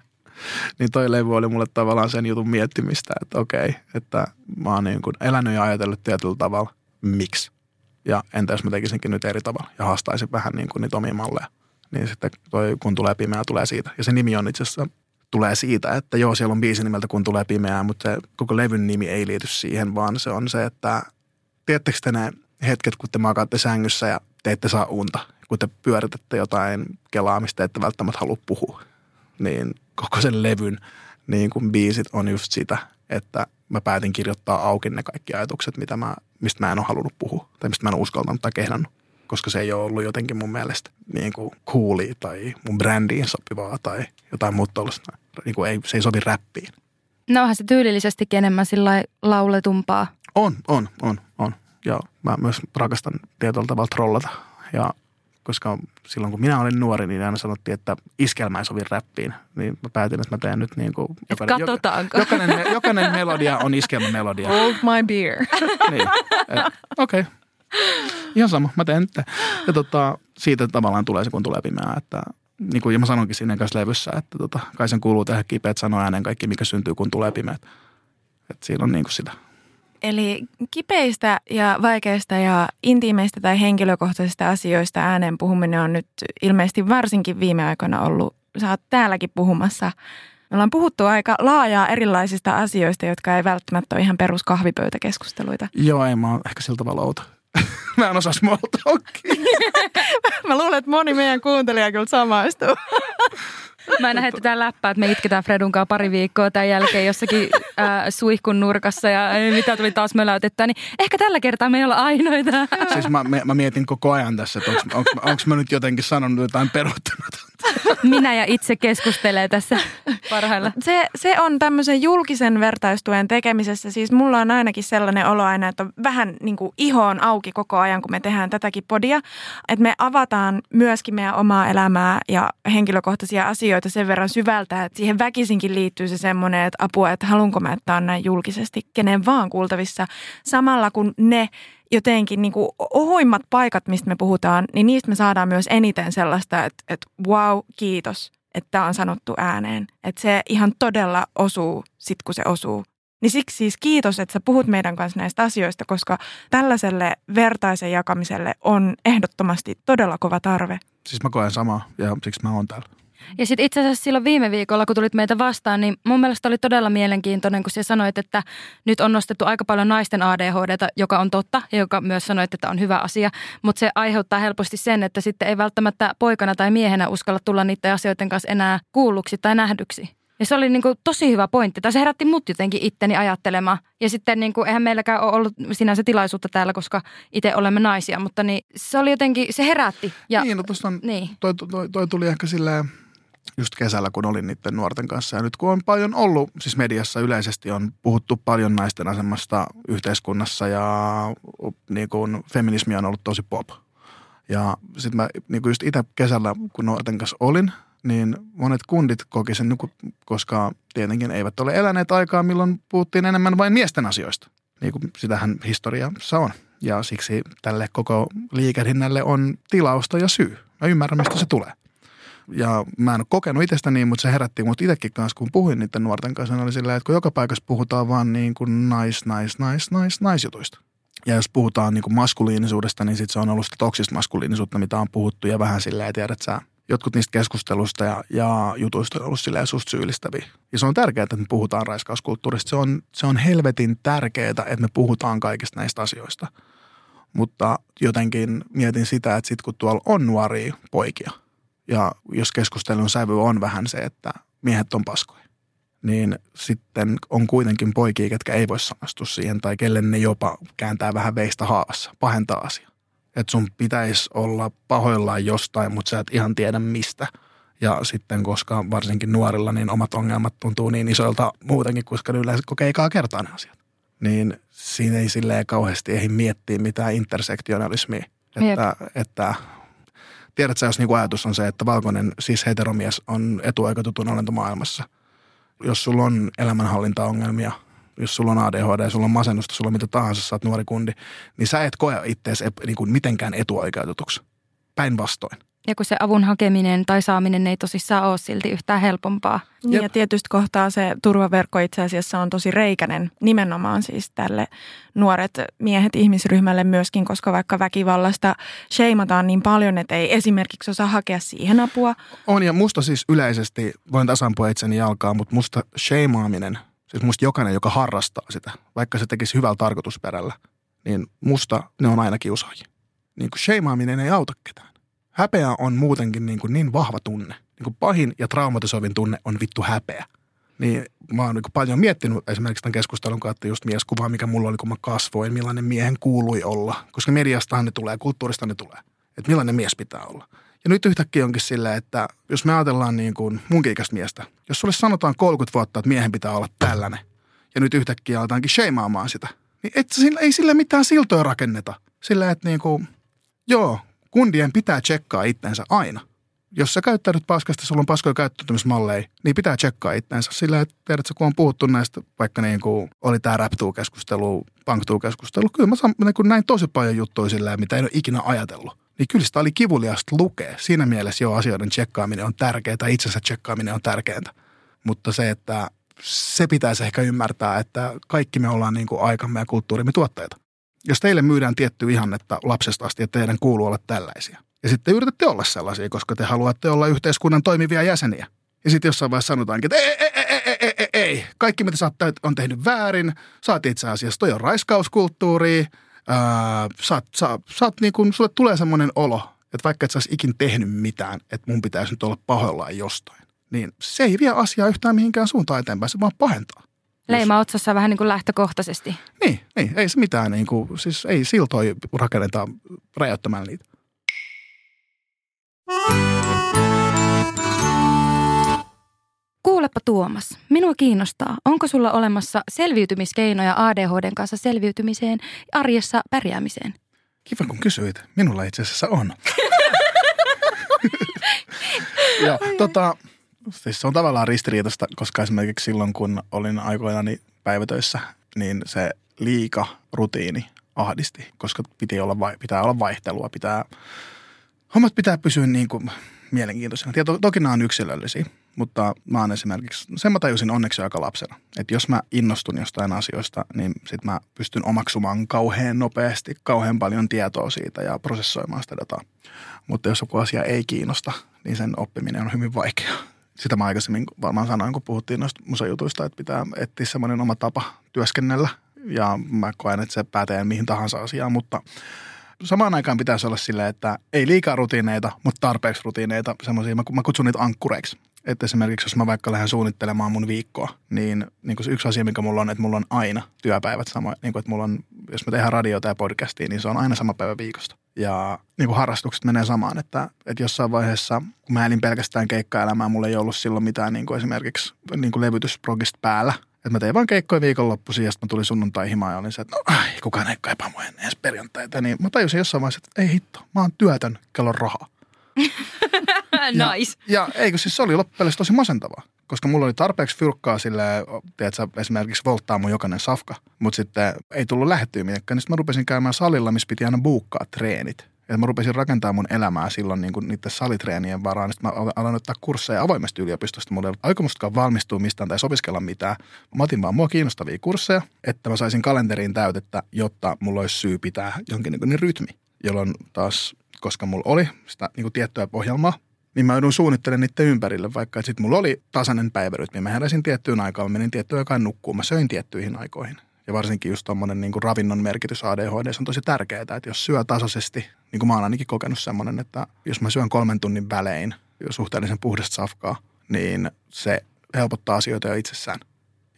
Speaker 3: niin toi levy oli mulle tavallaan sen jutun miettimistä, että okei, että mä oon niin kuin elänyt ja ajatellut tietyllä tavalla, miksi. Ja entä jos mä tekisinkin nyt eri tavalla ja haastaisin vähän niin kuin niitä omia malleja. Niin sitten toi kun tulee pimeää tulee siitä. Ja se nimi on itse asiassa tulee siitä, että joo, siellä on biisi nimeltä kun tulee pimeää, mutta se koko levyn nimi ei liity siihen, vaan se on se, että tiedättekö te ne hetket, kun te makaatte sängyssä ja te ette saa unta, kun te pyöritätte jotain kelaamista, ette välttämättä halua puhua niin koko sen levyn niin kuin biisit on just sitä, että mä päätin kirjoittaa auki ne kaikki ajatukset, mitä mä, mistä mä en ole halunnut puhua tai mistä mä en ole uskaltanut tai kehdannut, koska se ei ole ollut jotenkin mun mielestä niin kuin coolia tai mun brändiin sopivaa tai jotain muuta tuollaista. Niin kuin ei, se ei sovi räppiin.
Speaker 4: No onhan se tyylillisestikin enemmän sillä lauletumpaa.
Speaker 3: On, on, on. Ja mä myös rakastan tietyllä tavalla trollata. Ja koska silloin kun minä olin nuori, niin aina sanottiin, että iskelmä ei sovi räppiin. Niin mä päätin, että mä teen nyt niin kuin...
Speaker 4: Jokainen, Katsotaanko?
Speaker 3: Jokainen, jokainen melodia on iskelmämelodia.
Speaker 5: Hold my beer.
Speaker 3: niin. Okei. Okay. Ihan sama, mä teen nyt. Ja tota, siitä tavallaan tulee se, kun tulee pimeää, että niin kuin mä sanonkin siinä kanssa levyssä, että tota, kai sen kuuluu tehdä kipeät sanoa ääneen kaikki, mikä syntyy, kun tulee pimeät. Että siinä on niin kuin sitä
Speaker 5: Eli kipeistä ja vaikeista ja intiimeistä tai henkilökohtaisista asioista ääneen puhuminen on nyt ilmeisesti varsinkin viime aikoina ollut sä oot täälläkin puhumassa. Me ollaan puhuttu aika laajaa erilaisista asioista, jotka ei välttämättä ole ihan perus kahvipöytäkeskusteluita.
Speaker 3: Joo, ei mä oon ehkä sillä tavalla outo. mä en osaa small talkia.
Speaker 5: Mä luulen, että moni meidän kuuntelija kyllä samaistuu.
Speaker 4: Mä en heitetään läppää, että me itketään Fredun kanssa pari viikkoa tämän jälkeen jossakin äh, suihkun nurkassa ja mitä tuli taas möläytettyä, niin ehkä tällä kertaa me ei olla ainoita.
Speaker 3: siis mä, mä mietin koko ajan tässä, että onko mä nyt jotenkin sanonut jotain peruuttamatonta.
Speaker 4: Minä ja itse keskustelee tässä parhailla.
Speaker 5: Se, se on tämmöisen julkisen vertaistuen tekemisessä. Siis mulla on ainakin sellainen olo aina, että on vähän niin kuin iho on auki koko ajan, kun me tehdään tätäkin podia. Että me avataan myöskin meidän omaa elämää ja henkilökohtaisia asioita sen verran syvältä, että siihen väkisinkin liittyy se semmoinen, että apua, että haluanko mä, että on näin julkisesti kenen vaan kuultavissa. Samalla kun ne jotenkin niin kuin ohuimmat paikat, mistä me puhutaan, niin niistä me saadaan myös eniten sellaista, että, että wow, kiitos, että on sanottu ääneen. Että se ihan todella osuu sit, kun se osuu. Niin siksi siis kiitos, että sä puhut meidän kanssa näistä asioista, koska tällaiselle vertaisen jakamiselle on ehdottomasti todella kova tarve.
Speaker 3: Siis mä koen samaa ja siksi mä oon täällä.
Speaker 4: Ja sitten itse asiassa silloin viime viikolla, kun tulit meitä vastaan, niin mun mielestä oli todella mielenkiintoinen, kun sä sanoit, että nyt on nostettu aika paljon naisten ADHDta, joka on totta ja joka myös sanoit, että on hyvä asia. Mutta se aiheuttaa helposti sen, että sitten ei välttämättä poikana tai miehenä uskalla tulla niiden asioiden kanssa enää kuulluksi tai nähdyksi. Ja se oli niin kuin tosi hyvä pointti. Tai se herätti mut jotenkin itteni ajattelemaan. Ja sitten niin kuin, eihän meilläkään ole ollut sinänsä tilaisuutta täällä, koska itse olemme naisia. Mutta niin, se oli jotenkin, se herätti. Ja,
Speaker 3: niin, no on, niin. Toi, toi, toi, tuli ehkä silleen just kesällä, kun olin niiden nuorten kanssa. Ja nyt kun on paljon ollut, siis mediassa yleisesti on puhuttu paljon naisten asemasta yhteiskunnassa ja niin kuin feminismi on ollut tosi pop. Ja sitten mä niin kuin just itse kesällä, kun nuorten kanssa olin, niin monet kundit koki sen, niin koska tietenkin eivät ole eläneet aikaa, milloin puhuttiin enemmän vain miesten asioista. Niin kuin sitähän historiassa on. Ja siksi tälle koko liikehdinnälle on tilausta ja syy. Mä ymmärrän, mistä se tulee ja mä en ole kokenut itsestä niin, mutta se herätti mut itsekin kanssa, kun puhuin niiden nuorten kanssa. Ne oli sillä, että kun joka paikassa puhutaan vaan niin kuin nais, nais, nais, nais, naisjutuista. Ja jos puhutaan niin kuin maskuliinisuudesta, niin sit se on ollut sitä toksista maskuliinisuutta, mitä on puhuttu ja vähän silleen, tiedät sä, jotkut niistä keskustelusta ja, ja jutuista on ollut silleen susta syyllistäviä. Ja se on tärkeää, että me puhutaan raiskauskulttuurista. Se on, se on helvetin tärkeää, että me puhutaan kaikista näistä asioista. Mutta jotenkin mietin sitä, että sit kun tuolla on nuoria poikia – ja jos keskustelun sävy on vähän se, että miehet on paskoja, niin sitten on kuitenkin poikia, ketkä ei voi samastua siihen tai kelle ne jopa kääntää vähän veistä haavassa, pahentaa asiaa. Että sun pitäisi olla pahoillaan jostain, mutta sä et ihan tiedä mistä. Ja sitten, koska varsinkin nuorilla, niin omat ongelmat tuntuu niin isoilta muutenkin, koska ne yleensä kokee ekaa kertaa ne asiat. Niin siinä ei silleen kauheasti ehdi miettiä mitään intersektionalismia. Että, että Tiedätkö, jos niinku ajatus on se, että valkoinen siis heteromies on etuoikeutetun olento maailmassa. Jos sulla on elämänhallintaongelmia, jos sulla on ADHD, sulla on masennusta, sulla on mitä tahansa, sä oot nuori kundi, niin sä et koe itseäsi niin kuin mitenkään etuoikeutetuksi. Päinvastoin.
Speaker 4: Ja kun se avun hakeminen tai saaminen ei tosissaan ole silti yhtään helpompaa.
Speaker 5: Niin ja tietysti kohtaa se turvaverkko itse asiassa on tosi reikänen nimenomaan siis tälle nuoret miehet ihmisryhmälle myöskin, koska vaikka väkivallasta sheimataan niin paljon, että ei esimerkiksi osaa hakea siihen apua.
Speaker 3: On ja musta siis yleisesti, voin tasampua itseni jalkaa, mutta musta sheimaaminen, siis musta jokainen, joka harrastaa sitä, vaikka se tekisi hyvällä tarkoitusperällä, niin musta ne on aina kiusaajia. Niin kuin sheimaaminen ei auta ketään häpeä on muutenkin niin, kuin niin vahva tunne. Niin kuin pahin ja traumatisoivin tunne on vittu häpeä. Niin mä oon niin paljon miettinyt esimerkiksi tämän keskustelun kautta just mieskuvaa, mikä mulla oli, kun mä kasvoin, millainen miehen kuului olla. Koska mediastahan ne tulee, kulttuurista ne tulee. Että millainen mies pitää olla. Ja nyt yhtäkkiä onkin silleen, että jos me ajatellaan niin kuin munkin ikäistä miestä, jos sulle sanotaan 30 vuotta, että miehen pitää olla tällainen, ja nyt yhtäkkiä aletaankin sheimaamaan sitä, niin et, ei sille mitään siltoja rakenneta. Sillä, että niin kuin, joo, kundien pitää tsekkaa itsensä aina. Jos sä käyttäydyt paskasta, sulla on paskoja käyttäytymismalleja, niin pitää tsekkaa itsensä. Sillä, että tiedätkö, kun on puhuttu näistä, vaikka niin kuin oli tämä rap keskustelu punk keskustelu kyllä mä saan, niin kuin näin tosi paljon juttuja sillä, mitä en ole ikinä ajatellut. Niin kyllä sitä oli kivuliasta lukea. Siinä mielessä jo asioiden tsekkaaminen on tärkeää, itsensä tsekkaaminen on tärkeää. Mutta se, että se pitäisi ehkä ymmärtää, että kaikki me ollaan niin kuin aikamme ja kulttuurimme tuottajia jos teille myydään tietty ihannetta lapsesta asti, että teidän kuuluu olla tällaisia, Ja sitten yritätte olla sellaisia, koska te haluatte olla yhteiskunnan toimivia jäseniä. Ja sitten jossain vaiheessa sanotaankin, että ei, ei, ei, ei, ei, ei, ei. Kaikki mitä sä oot on tehnyt väärin. Saat itse asiassa, toi on raiskauskulttuuri. Saat, saat, saat niin kun, sulle tulee semmoinen olo, että vaikka et sä ikin tehnyt mitään, että mun pitäisi nyt olla pahoillaan jostain. Niin se ei vie asiaa yhtään mihinkään suuntaan eteenpäin, se vaan pahentaa.
Speaker 4: Leima otsassa vähän niin kuin lähtökohtaisesti.
Speaker 3: Niin, niin, ei se mitään, niin kuin, siis ei siltoi rakenneta räjäyttämään niitä.
Speaker 4: Kuulepa Tuomas, minua kiinnostaa, onko sulla olemassa selviytymiskeinoja ADHDn kanssa selviytymiseen ja arjessa pärjäämiseen?
Speaker 3: Kiva kun kysyit. Minulla itse asiassa on. ja tota, siis se on tavallaan ristiriitasta, koska esimerkiksi silloin kun olin aikoinani päivätöissä, niin se liika rutiini ahdisti, koska piti olla, pitää olla vaihtelua, pitää, hommat pitää pysyä niin kuin mielenkiintoisena. Ja to, toki nämä on yksilöllisiä, mutta mä oon esimerkiksi, sen mä tajusin onneksi aika lapsena, että jos mä innostun jostain asioista, niin sit mä pystyn omaksumaan kauhean nopeasti, kauhean paljon tietoa siitä ja prosessoimaan sitä dataa. Mutta jos joku asia ei kiinnosta, niin sen oppiminen on hyvin vaikeaa. Sitä mä aikaisemmin varmaan sanoin, kun puhuttiin noista musajutuista, että pitää etsiä semmoinen oma tapa työskennellä. Ja mä koen, että se pätee mihin tahansa asiaan, mutta samaan aikaan pitäisi olla silleen, että ei liikaa rutiineita, mutta tarpeeksi rutiineita, semmoisia, mä, mä kutsun niitä ankkureiksi. Että esimerkiksi jos mä vaikka lähden suunnittelemaan mun viikkoa, niin, niin kuin se yksi asia, mikä mulla on, että mulla on aina työpäivät sama. Niin kuin, että mulla on, jos me tehdään radiota ja podcastia, niin se on aina sama päivä viikosta. Ja niin kuin harrastukset menee samaan, että, että jossain vaiheessa, kun mä elin pelkästään keikkaelämää, mulla ei ollut silloin mitään niin kuin esimerkiksi niin kuin levytysprogista päällä. Että mä tein vaan keikkoja viikonloppuisin ja sitten mä tulin sunnuntai himaan ja olin se, että no ai, kukaan ei kaipaa mua ennen perjantaita. Niin mä tajusin jossain vaiheessa, että ei hitto, mä oon työtön, kello rahaa.
Speaker 4: nice.
Speaker 3: Ja, ja eikö siis se oli loppujen tosi masentavaa, koska mulla oli tarpeeksi fyrkkaa sille, tiedätkö, esimerkiksi volttaa mun jokainen safka, mutta sitten ei tullut lähettyä minnekään, niin sitten mä rupesin käymään salilla, missä piti aina buukkaa treenit. Ja mä rupesin rakentamaan mun elämää silloin niin niiden salitreenien varaan. Sitten mä aloin ottaa kursseja avoimesti yliopistosta. Mulla ei ollut aikomustakaan valmistua mistään tai opiskella mitään. Mä otin vaan mua kiinnostavia kursseja, että mä saisin kalenteriin täytettä, jotta mulla olisi syy pitää jonkin niin rytmi. Jolloin taas, koska mulla oli sitä niin kuin tiettyä ohjelmaa, niin mä joudun suunnittelemaan niiden ympärille, vaikka sitten mulla oli tasainen päivärytmi. Mä heräsin tiettyyn aikaan, mä menin tiettyyn aikaan nukkuun, mä söin tiettyihin aikoihin. Ja varsinkin just tuommoinen niin ravinnon merkitys ADHD on tosi tärkeää, että jos syö tasaisesti, niin kuin mä oon ainakin kokenut semmoinen, että jos mä syön kolmen tunnin välein suhteellisen puhdasta safkaa, niin se helpottaa asioita jo itsessään.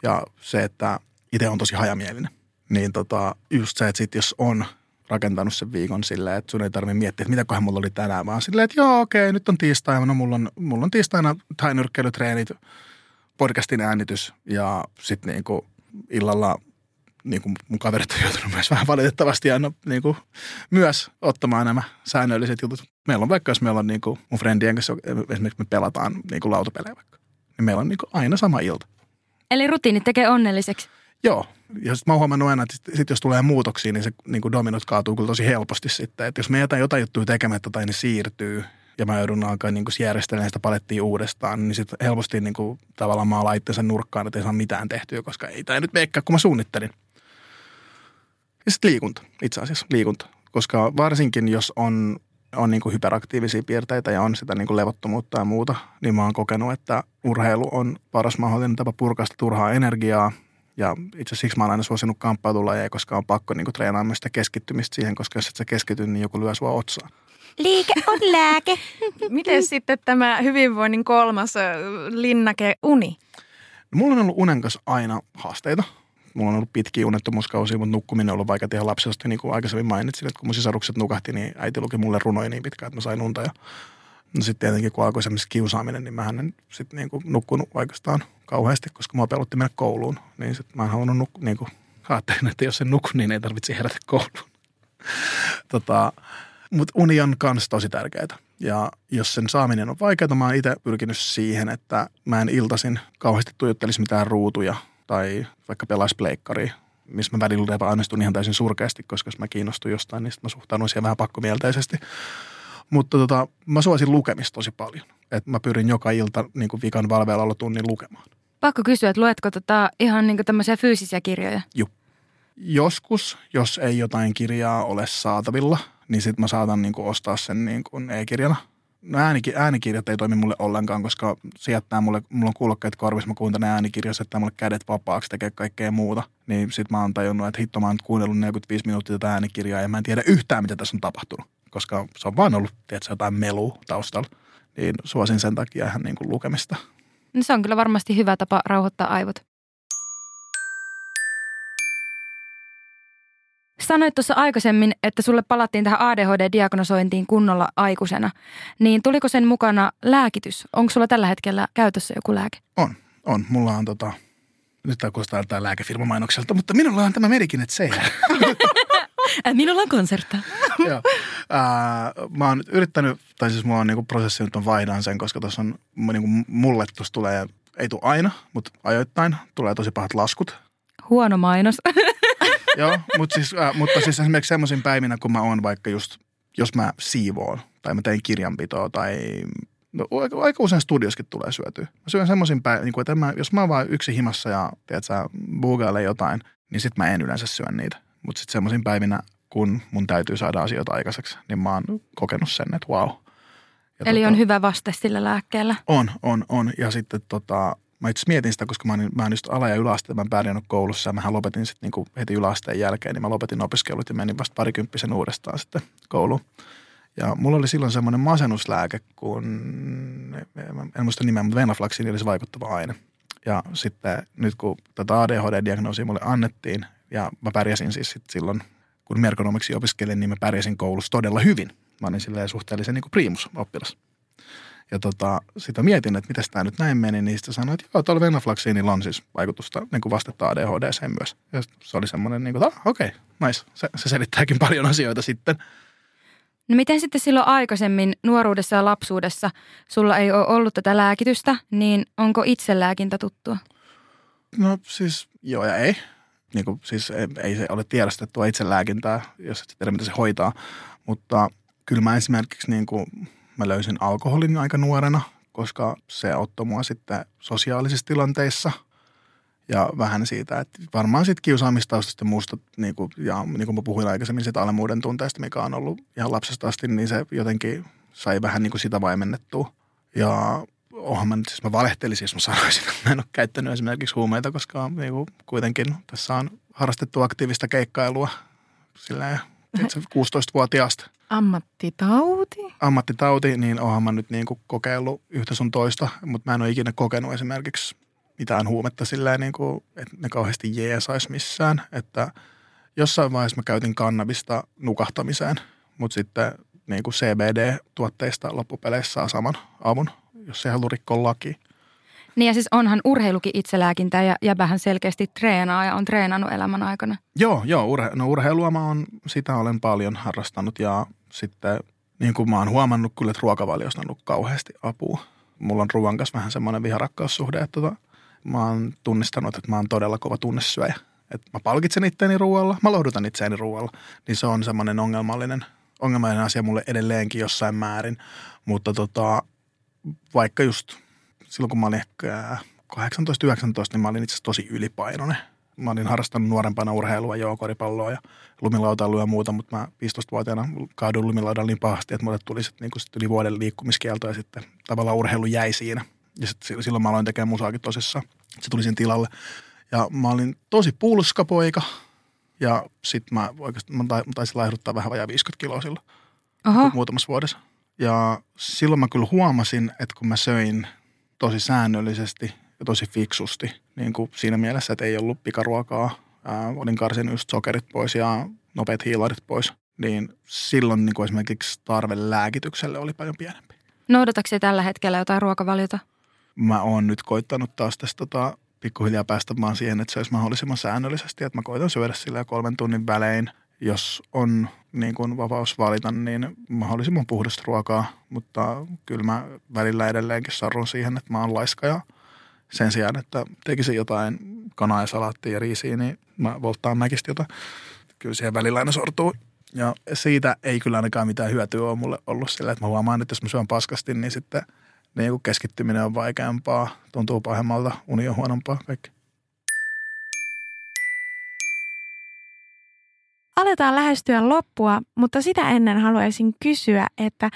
Speaker 3: Ja se, että itse on tosi hajamielinen, niin tota, just se, että sit jos on rakentanut sen viikon silleen, että sun ei tarvitse miettiä, että mitäköhän mulla oli tänään, vaan silleen, että joo, okei, nyt on tiistai, no mulla on, mulla on tiistaina tainyrkkeilytreenit, podcastin äänitys ja sitten niinku illalla niin kuin mun kaverit on joutunut myös vähän valitettavasti aina niin kuin, myös ottamaan nämä säännölliset jutut. Meillä on vaikka, jos meillä on niin kuin, mun friendien kanssa, esimerkiksi me pelataan niin kuin lautapelejä vaikka, niin meillä on niin kuin, aina sama ilta.
Speaker 4: Eli rutiini tekee onnelliseksi.
Speaker 3: Joo, ja sitten mä oon huomannut aina, että sit jos tulee muutoksia, niin se niin kuin dominot kaatuu kyllä tosi helposti sitten. Että jos me jätän jotain juttuja tekemättä tai ne siirtyy, ja mä joudun alkaa niin kuin järjestelemään sitä palettia uudestaan, niin sitten helposti niin kuin, tavallaan mä itsensä nurkkaan, että ei saa mitään tehtyä, koska ei tämä nyt meikkaa, kun mä suunnittelin. Ja sitten liikunta, itse asiassa liikunta. Koska varsinkin jos on, on niin kuin hyperaktiivisia piirteitä ja on sitä niin kuin levottomuutta ja muuta, niin mä oon kokenut, että urheilu on paras mahdollinen tapa purkaa sitä turhaa energiaa. Ja itse asiassa siksi mä oon aina suosinut kamppailulajeja, koska on pakko niin kuin treenaa myös sitä keskittymistä siihen, koska jos et sä keskity, niin joku lyö sua otsaan.
Speaker 4: Liike on lääke.
Speaker 5: Miten sitten tämä hyvinvoinnin kolmas linnake uni?
Speaker 3: Mulla on ollut unen kanssa aina haasteita mulla on ollut pitkiä unettomuuskausia, mutta nukkuminen on ollut vaikea tehdä lapsesta, niin kuin aikaisemmin mainitsin, että kun mun sisarukset nukahti, niin äiti luki mulle runoja niin pitkään, että mä sain unta. Ja no sitten tietenkin, kun alkoi kiusaaminen, niin mä en sitten niin kuin nukkunut oikeastaan kauheasti, koska mua pelotti mennä kouluun. Niin sitten mä en halunnut nukkua, niin kuin ajattelin, että jos en nuku, niin ei tarvitse herätä kouluun. tota, mutta uni on kanssa tosi tärkeää. Ja jos sen saaminen on vaikeaa, mä oon itse pyrkinyt siihen, että mä en iltasin kauheasti tuijottelisi mitään ruutuja tai vaikka pelaisi pleikkari, missä mä välillä epäonnistun ihan täysin surkeasti, koska jos mä kiinnostun jostain, niin mä suhtaudun siihen vähän pakkomielteisesti. Mutta tota, mä suosin lukemista tosi paljon. Et mä pyrin joka ilta niin vikan valveella olla tunnin lukemaan.
Speaker 4: Pakko kysyä, että luetko tota ihan niin tämmöisiä fyysisiä kirjoja?
Speaker 3: Joo. Joskus, jos ei jotain kirjaa ole saatavilla, niin sitten mä saatan niin kuin ostaa sen niin kuin e-kirjana. No äänik- äänikirjat ei toimi mulle ollenkaan, koska se jättää mulle, mulla on kuulokkeet korvissa, mä kuuntelen äänikirjaa, se jättää mulle kädet vapaaksi, tekee kaikkea muuta. Niin sit mä oon tajunnut, että hitto mä oon kuunnellut 45 minuuttia tätä äänikirjaa ja mä en tiedä yhtään, mitä tässä on tapahtunut. Koska se on vaan ollut, tiedätkö, jotain melua taustalla. Niin suosin sen takia ihan niin kuin lukemista.
Speaker 4: No se on kyllä varmasti hyvä tapa rauhoittaa aivot. Sanoit tuossa aikaisemmin, että sulle palattiin tähän ADHD-diagnosointiin kunnolla aikuisena. Niin tuliko sen mukana lääkitys? Onko sulla tällä hetkellä käytössä joku lääke?
Speaker 3: On, on. Mulla on tota, nyt tämä kuulostaa tää lääkefirmamainokselta, mutta minulla on tämä Medikinet C.
Speaker 4: Äh, minulla on konsertta.
Speaker 3: Joo. Ää, mä oon nyt yrittänyt, tai siis mulla on niinku prosessi nyt on vaihdan sen, koska tuossa on niinku mulle tuossa tulee, ei tule aina, mutta ajoittain tulee tosi pahat laskut.
Speaker 4: Huono mainos.
Speaker 3: Joo, mutta siis, äh, mutta siis esimerkiksi semmoisin päivinä, kun mä oon vaikka just, jos mä siivoon tai mä teen kirjanpitoa tai no, aika, aika usein studioskin tulee syötyä. Mä syön semmoisin päivinä, niin että mä, jos mä oon vaan yksi himassa ja tiedätkö, buugailee jotain, niin sit mä en yleensä syö niitä. Mutta sitten semmoisin päivinä, kun mun täytyy saada asioita aikaiseksi, niin mä oon kokenut sen, että wow. Ja
Speaker 4: Eli on hyvä vaste sillä lääkkeellä.
Speaker 3: On, on, on. Ja sitten tota, mä itse mietin sitä, koska mä, olin, mä olin just ala- ja yläasteen, mä en pärjännyt koulussa ja mähän lopetin sitten niin heti yläasteen jälkeen, niin mä lopetin opiskelut ja menin vasta parikymppisen uudestaan sitten kouluun. Ja mulla oli silloin semmoinen masennuslääke, kun, en muista nimeä, mutta venaflaksiini oli se vaikuttava aine. Ja sitten nyt kun tätä ADHD-diagnoosia mulle annettiin, ja mä pärjäsin siis sit silloin, kun merkonomiksi opiskelin, niin mä pärjäsin koulussa todella hyvin. Mä olin silleen suhteellisen niin kuin priimus-oppilas. Ja tota, sitä mietin, että miten tämä nyt näin meni, niin sitten sanoin, että joo, tuolla venaflaksiinilla on siis vaikutusta niin kuin vastetta ADHD myös. Ja se oli semmoinen, niin kuin, että ah, okei, okay, nice. Se, se selittääkin paljon asioita sitten.
Speaker 4: No miten sitten silloin aikaisemmin nuoruudessa ja lapsuudessa sulla ei ole ollut tätä lääkitystä, niin onko itselääkintä tuttua?
Speaker 3: No siis joo ja ei. Niin kuin, siis ei, ei se ole tiedostettua itselääkintää, jos et tiedä, mitä se hoitaa. Mutta kyllä mä esimerkiksi niin kuin, mä löysin alkoholin aika nuorena, koska se auttoi mua sitten sosiaalisissa tilanteissa. Ja vähän siitä, että varmaan sitten kiusaamistaustasta muusta, niin kuin, ja niin kuin mä puhuin aikaisemmin siitä alemmuuden tunteesta, mikä on ollut ihan lapsesta asti, niin se jotenkin sai vähän niin kuin sitä vaimennettua. Ja oonhan mä nyt, siis mä valehtelisin, jos mä sanoisin, että mä en ole käyttänyt esimerkiksi huumeita, koska niin kuin kuitenkin tässä on harrastettu aktiivista keikkailua silleen 16-vuotiaasta.
Speaker 5: Ammattitauti?
Speaker 3: Ammattitauti, niin oonhan mä nyt niin kuin kokeillut yhtä sun toista, mutta mä en ole ikinä kokenut esimerkiksi mitään huumetta silleen, niin kuin, että ne kauheasti jeesaisi missään. Että jossain vaiheessa mä käytin kannabista nukahtamiseen, mutta sitten niin kuin CBD-tuotteista loppupeleissä saa saman avun, jos ei halua rikkoa laki.
Speaker 4: Niin ja siis onhan urheilukin itselääkintä ja jäbähän selkeästi treenaa ja on treenannut elämän aikana.
Speaker 3: Joo, joo. Urhe, no urheilua mä oon, sitä olen paljon harrastanut ja sitten niin kuin mä oon huomannut kyllä, että ruokavaliosta on ollut kauheasti apua. Mulla on ruoan kanssa vähän semmoinen viharakkaussuhde, että tota, mä oon tunnistanut, että mä oon todella kova tunnesyöjä. Että mä palkitsen itseäni ruoalla, mä lohdutan itseäni ruoalla. Niin se on semmoinen ongelmallinen, ongelmallinen asia mulle edelleenkin jossain määrin. Mutta tota, vaikka just silloin kun mä olin ehkä 18-19, niin mä olin itse asiassa tosi ylipainoinen. Mä olin harrastanut nuorempana urheilua, joo, koripalloa ja lumilautailua ja muuta, mutta mä 15-vuotiaana kaaduin lumilaudalla niin pahasti, että mulle tuli sitten niin sit yli vuoden liikkumiskielto ja sitten tavallaan urheilu jäi siinä. Ja sitten silloin mä aloin tekemään musaakin tosissaan. Se tuli sen tilalle. Ja mä olin tosi pulskapoika. Ja sitten mä oikeastaan, mä taisin laihduttaa vähän vajaa 50 kiloa silloin.
Speaker 4: Oho.
Speaker 3: Muutamassa vuodessa. Ja silloin mä kyllä huomasin, että kun mä söin tosi säännöllisesti ja tosi fiksusti, niin kuin siinä mielessä, että ei ollut pikaruokaa, ää, olin karsinut just sokerit pois ja nopeat hiilarit pois, niin silloin niin kuin esimerkiksi tarve lääkitykselle oli paljon pienempi.
Speaker 4: Noudatatko tällä hetkellä jotain ruokavaliota?
Speaker 3: Mä oon nyt koittanut taas tästä tota, pikkuhiljaa päästä vaan siihen, että se olisi mahdollisimman säännöllisesti, että mä koitan syödä sillä kolmen tunnin välein. Jos on niin kuin vapaus valita, niin mahdollisimman puhdasta ruokaa, mutta kyllä mä välillä edelleenkin sarrun siihen, että mä oon laiska ja sen sijaan, että tekisin jotain kanaa ja salaattia ja riisiä, niin mä volttaan mäkistä jotain. Kyllä siihen välillä aina sortuu. Ja siitä ei kyllä ainakaan mitään hyötyä ole mulle ollut sillä, että mä huomaan, että jos mä syön paskasti, niin sitten niin keskittyminen on vaikeampaa, tuntuu pahemmalta, uni on huonompaa, kaikki.
Speaker 5: Aletaan lähestyä loppua, mutta sitä ennen haluaisin kysyä, että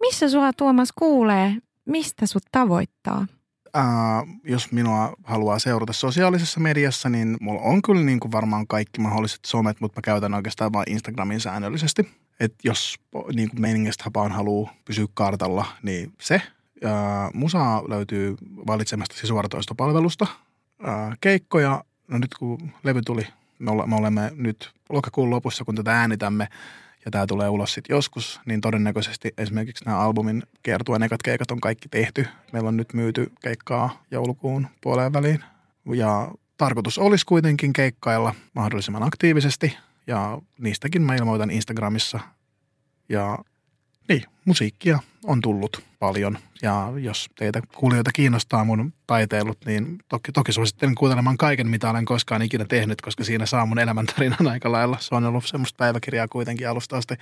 Speaker 5: missä sua Tuomas kuulee, mistä sut tavoittaa?
Speaker 3: Ää, jos minua haluaa seurata sosiaalisessa mediassa, niin mulla on kyllä niin kuin varmaan kaikki mahdolliset somet, mutta mä käytän oikeastaan vain Instagramin säännöllisesti. Et jos niin kuin meiningistä vaan haluaa pysyä kartalla, niin se. Ää, musaa löytyy valitsemasta suoratoistopalvelusta. Ää, keikkoja, no nyt kun levy tuli, me, ole, me olemme nyt lokakuun lopussa, kun tätä äänitämme, ja tämä tulee ulos sitten joskus, niin todennäköisesti esimerkiksi nämä albumin kiertueen ekat keikat on kaikki tehty. Meillä on nyt myyty keikkaa joulukuun puoleen väliin. Ja tarkoitus olisi kuitenkin keikkailla mahdollisimman aktiivisesti ja niistäkin mä ilmoitan Instagramissa. Ja niin, musiikkia on tullut paljon ja jos teitä kuulijoita kiinnostaa mun taiteilut, niin toki, toki suosittelen kuuntelemaan kaiken, mitä olen koskaan ikinä tehnyt, koska siinä saa mun elämäntarinan aika lailla. Se on ollut semmoista päiväkirjaa kuitenkin alusta asti.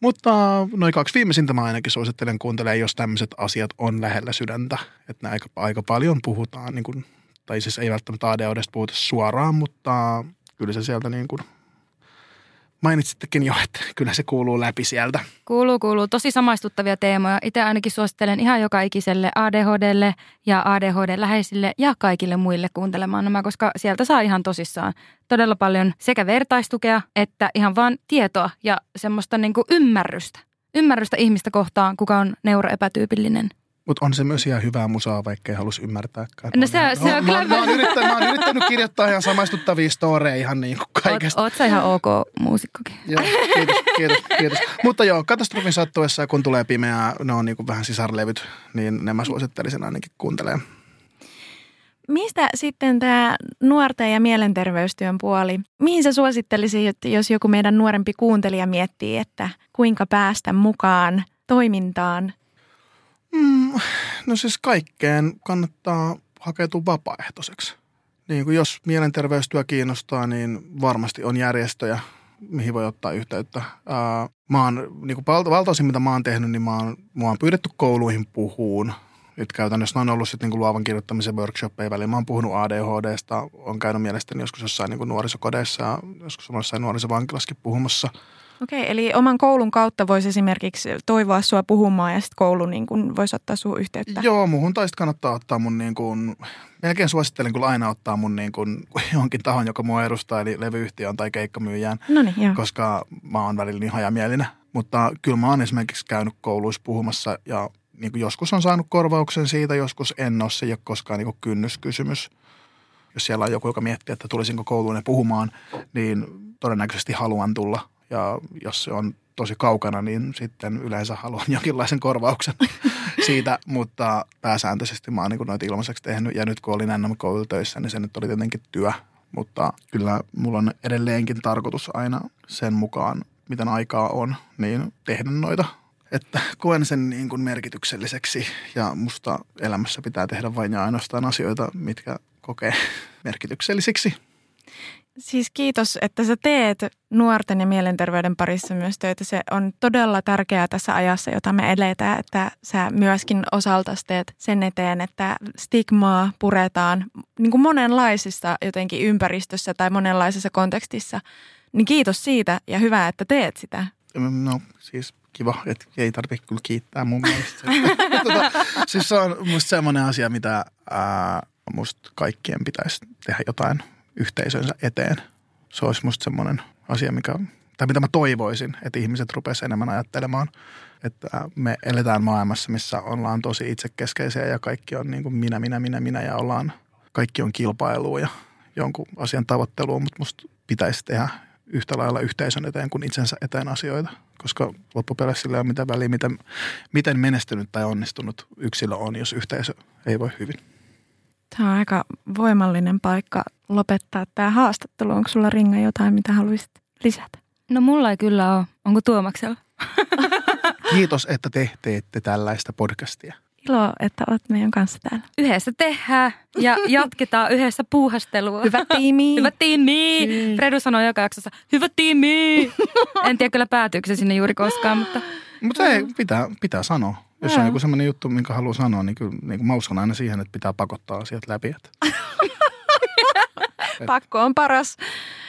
Speaker 3: Mutta noin kaksi viimeisintä mä ainakin suosittelen kuuntelemaan, jos tämmöiset asiat on lähellä sydäntä. Että aika, aika paljon puhutaan, niin kuin, tai siis ei välttämättä ADHDsta puhuta suoraan, mutta kyllä se sieltä niin kuin mainitsittekin jo, että kyllä se kuuluu läpi sieltä.
Speaker 4: Kuuluu, kuuluu. Tosi samaistuttavia teemoja. Itse ainakin suosittelen ihan joka ikiselle ADHDlle ja ADHD-läheisille ja kaikille muille kuuntelemaan nämä, koska sieltä saa ihan tosissaan todella paljon sekä vertaistukea että ihan vaan tietoa ja semmoista niin kuin ymmärrystä. Ymmärrystä ihmistä kohtaan, kuka on neuroepätyypillinen –
Speaker 3: mutta on se myös ihan hyvää musaa, vaikka ei halus ymmärtääkään.
Speaker 4: No se, on, se on
Speaker 3: kyllä... Mä, mä, oon yrittänyt, mä oon yrittänyt kirjoittaa ihan samaistuttavia storeja ihan niin kuin kaikesta.
Speaker 4: Oot, oot sä ihan ok muusikkokin.
Speaker 3: Joo, kiitos, kiitos, kiitos. Mutta joo, katastrofin sattuessa, kun tulee pimeää, ne on niin kuin vähän sisarlevyt, niin ne mä suosittelisin ainakin kuuntelemaan.
Speaker 5: Mistä sitten tämä nuorten ja mielenterveystyön puoli? Mihin sä suosittelisit, jos joku meidän nuorempi kuuntelija miettii, että kuinka päästä mukaan toimintaan –
Speaker 3: Mm, no siis kaikkeen kannattaa hakeutua vapaaehtoiseksi. Niin kuin jos mielenterveystyö kiinnostaa, niin varmasti on järjestöjä, mihin voi ottaa yhteyttä. Ää, mä oon, niin kuin valtaosin mitä mä oon tehnyt, niin mä oon, mä oon pyydetty kouluihin puhuun. Nyt käytännössä on ollut sitten niin luovan kirjoittamisen workshoppeja väliin. Mä oon puhunut ADHDsta, on käynyt mielestäni joskus jossain niin nuorisokodeissa ja joskus jossain nuorisovankilaskin puhumassa –
Speaker 5: Okei, eli oman koulun kautta voisi esimerkiksi toivoa sua puhumaan ja sitten koulu niin kun voisi ottaa sun yhteyttä.
Speaker 3: Joo, muuhun tai kannattaa ottaa mun niin kuin, melkein suosittelen kyllä aina ottaa mun niin kuin, johonkin tahon, joka mua edustaa, eli levyyhtiön tai keikkamyyjään.
Speaker 5: Noniin, joo.
Speaker 3: Koska mä oon välillä niin hajamielinen. Mutta kyllä mä oon esimerkiksi käynyt kouluissa puhumassa ja niin kuin joskus on saanut korvauksen siitä, joskus en ole. Se ei ole koskaan niin kuin kynnyskysymys. Jos siellä on joku, joka miettii, että tulisinko kouluun puhumaan, niin todennäköisesti haluan tulla ja jos se on tosi kaukana, niin sitten yleensä haluan jonkinlaisen korvauksen siitä, mutta pääsääntöisesti mä oon niin noita ilmaiseksi tehnyt. Ja nyt kun olin NMK töissä, niin se nyt oli tietenkin työ, mutta kyllä mulla on edelleenkin tarkoitus aina sen mukaan, miten aikaa on, niin tehdä noita. Että koen sen niin kuin merkitykselliseksi. Ja musta elämässä pitää tehdä vain ja ainoastaan asioita, mitkä kokee merkityksellisiksi.
Speaker 5: Siis kiitos, että sä teet nuorten ja mielenterveyden parissa myös töitä. Se on todella tärkeää tässä ajassa, jota me eletään, että sä myöskin osaltas teet sen eteen, että stigmaa puretaan niin kuin monenlaisissa jotenkin ympäristössä tai monenlaisessa kontekstissa. Niin kiitos siitä ja hyvä, että teet sitä.
Speaker 3: No siis kiva, että ei tarvitse kyllä kiittää mun mielestä. tota, siis se on musta semmoinen asia, mitä ää, musta kaikkien pitäisi tehdä jotain – yhteisönsä eteen. Se olisi musta semmoinen asia, mikä, tai mitä mä toivoisin, että ihmiset rupesivat enemmän ajattelemaan, että me eletään maailmassa, missä ollaan tosi itsekeskeisiä ja kaikki on niin kuin minä, minä, minä, minä ja ollaan, kaikki on kilpailua ja jonkun asian tavoittelua, mutta musta pitäisi tehdä yhtä lailla yhteisön eteen kuin itsensä eteen asioita, koska loppupeleissä sillä ei ole mitään väliä, miten, miten menestynyt tai onnistunut yksilö on, jos yhteisö ei voi hyvin.
Speaker 5: Tämä on aika voimallinen paikka lopettaa tämä haastattelu. Onko sulla Ringa jotain, mitä haluaisit lisätä?
Speaker 4: No mulla ei kyllä ole. Onko Tuomaksella?
Speaker 3: Kiitos, että te teette tällaista podcastia.
Speaker 5: Ilo, että olet meidän kanssa täällä.
Speaker 4: Yhdessä tehdään ja jatketaan yhdessä puuhastelua.
Speaker 5: Hyvä tiimi.
Speaker 4: Hyvä tiimi. Fredu sanoi joka jaksossa, hyvä tiimi. en tiedä kyllä päätyykö se sinne juuri koskaan, mutta...
Speaker 3: Mutta se pitää, pitää sanoa. Jos on joku sellainen juttu, minkä haluaa sanoa, niin kyllä niin kuin mä uskon aina siihen, että pitää pakottaa asiat läpi. Että.
Speaker 5: Pakko on paras.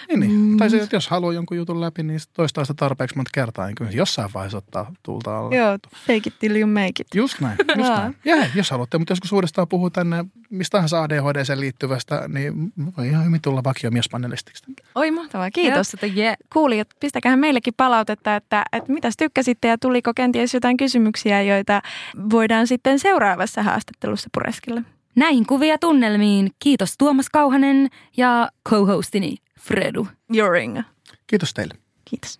Speaker 3: Niin, niin. Mm. Tai se, että jos haluaa jonkun jutun läpi, niin toistaa sitä tarpeeksi monta kertaa, niin kyllä jossain vaiheessa ottaa tulta alle.
Speaker 5: Joo, fake it till you make it.
Speaker 3: Just näin, just näin. Ja hei, jos haluatte, mutta joskus uudestaan puhua tänne mistä tahansa ADHD liittyvästä, niin voi ihan hyvin tulla vakiomiespanelistiksi.
Speaker 5: Oi mahtavaa, kiitos. Että yeah. Kuulijat, pistäkää meillekin palautetta, että, että mitä tykkäsitte ja tuliko kenties jotain kysymyksiä, joita voidaan sitten seuraavassa haastattelussa pureskella.
Speaker 4: Näihin kuvia tunnelmiin kiitos Tuomas Kauhanen ja co-hostini Fredu
Speaker 5: Joring.
Speaker 3: Kiitos teille.
Speaker 5: Kiitos.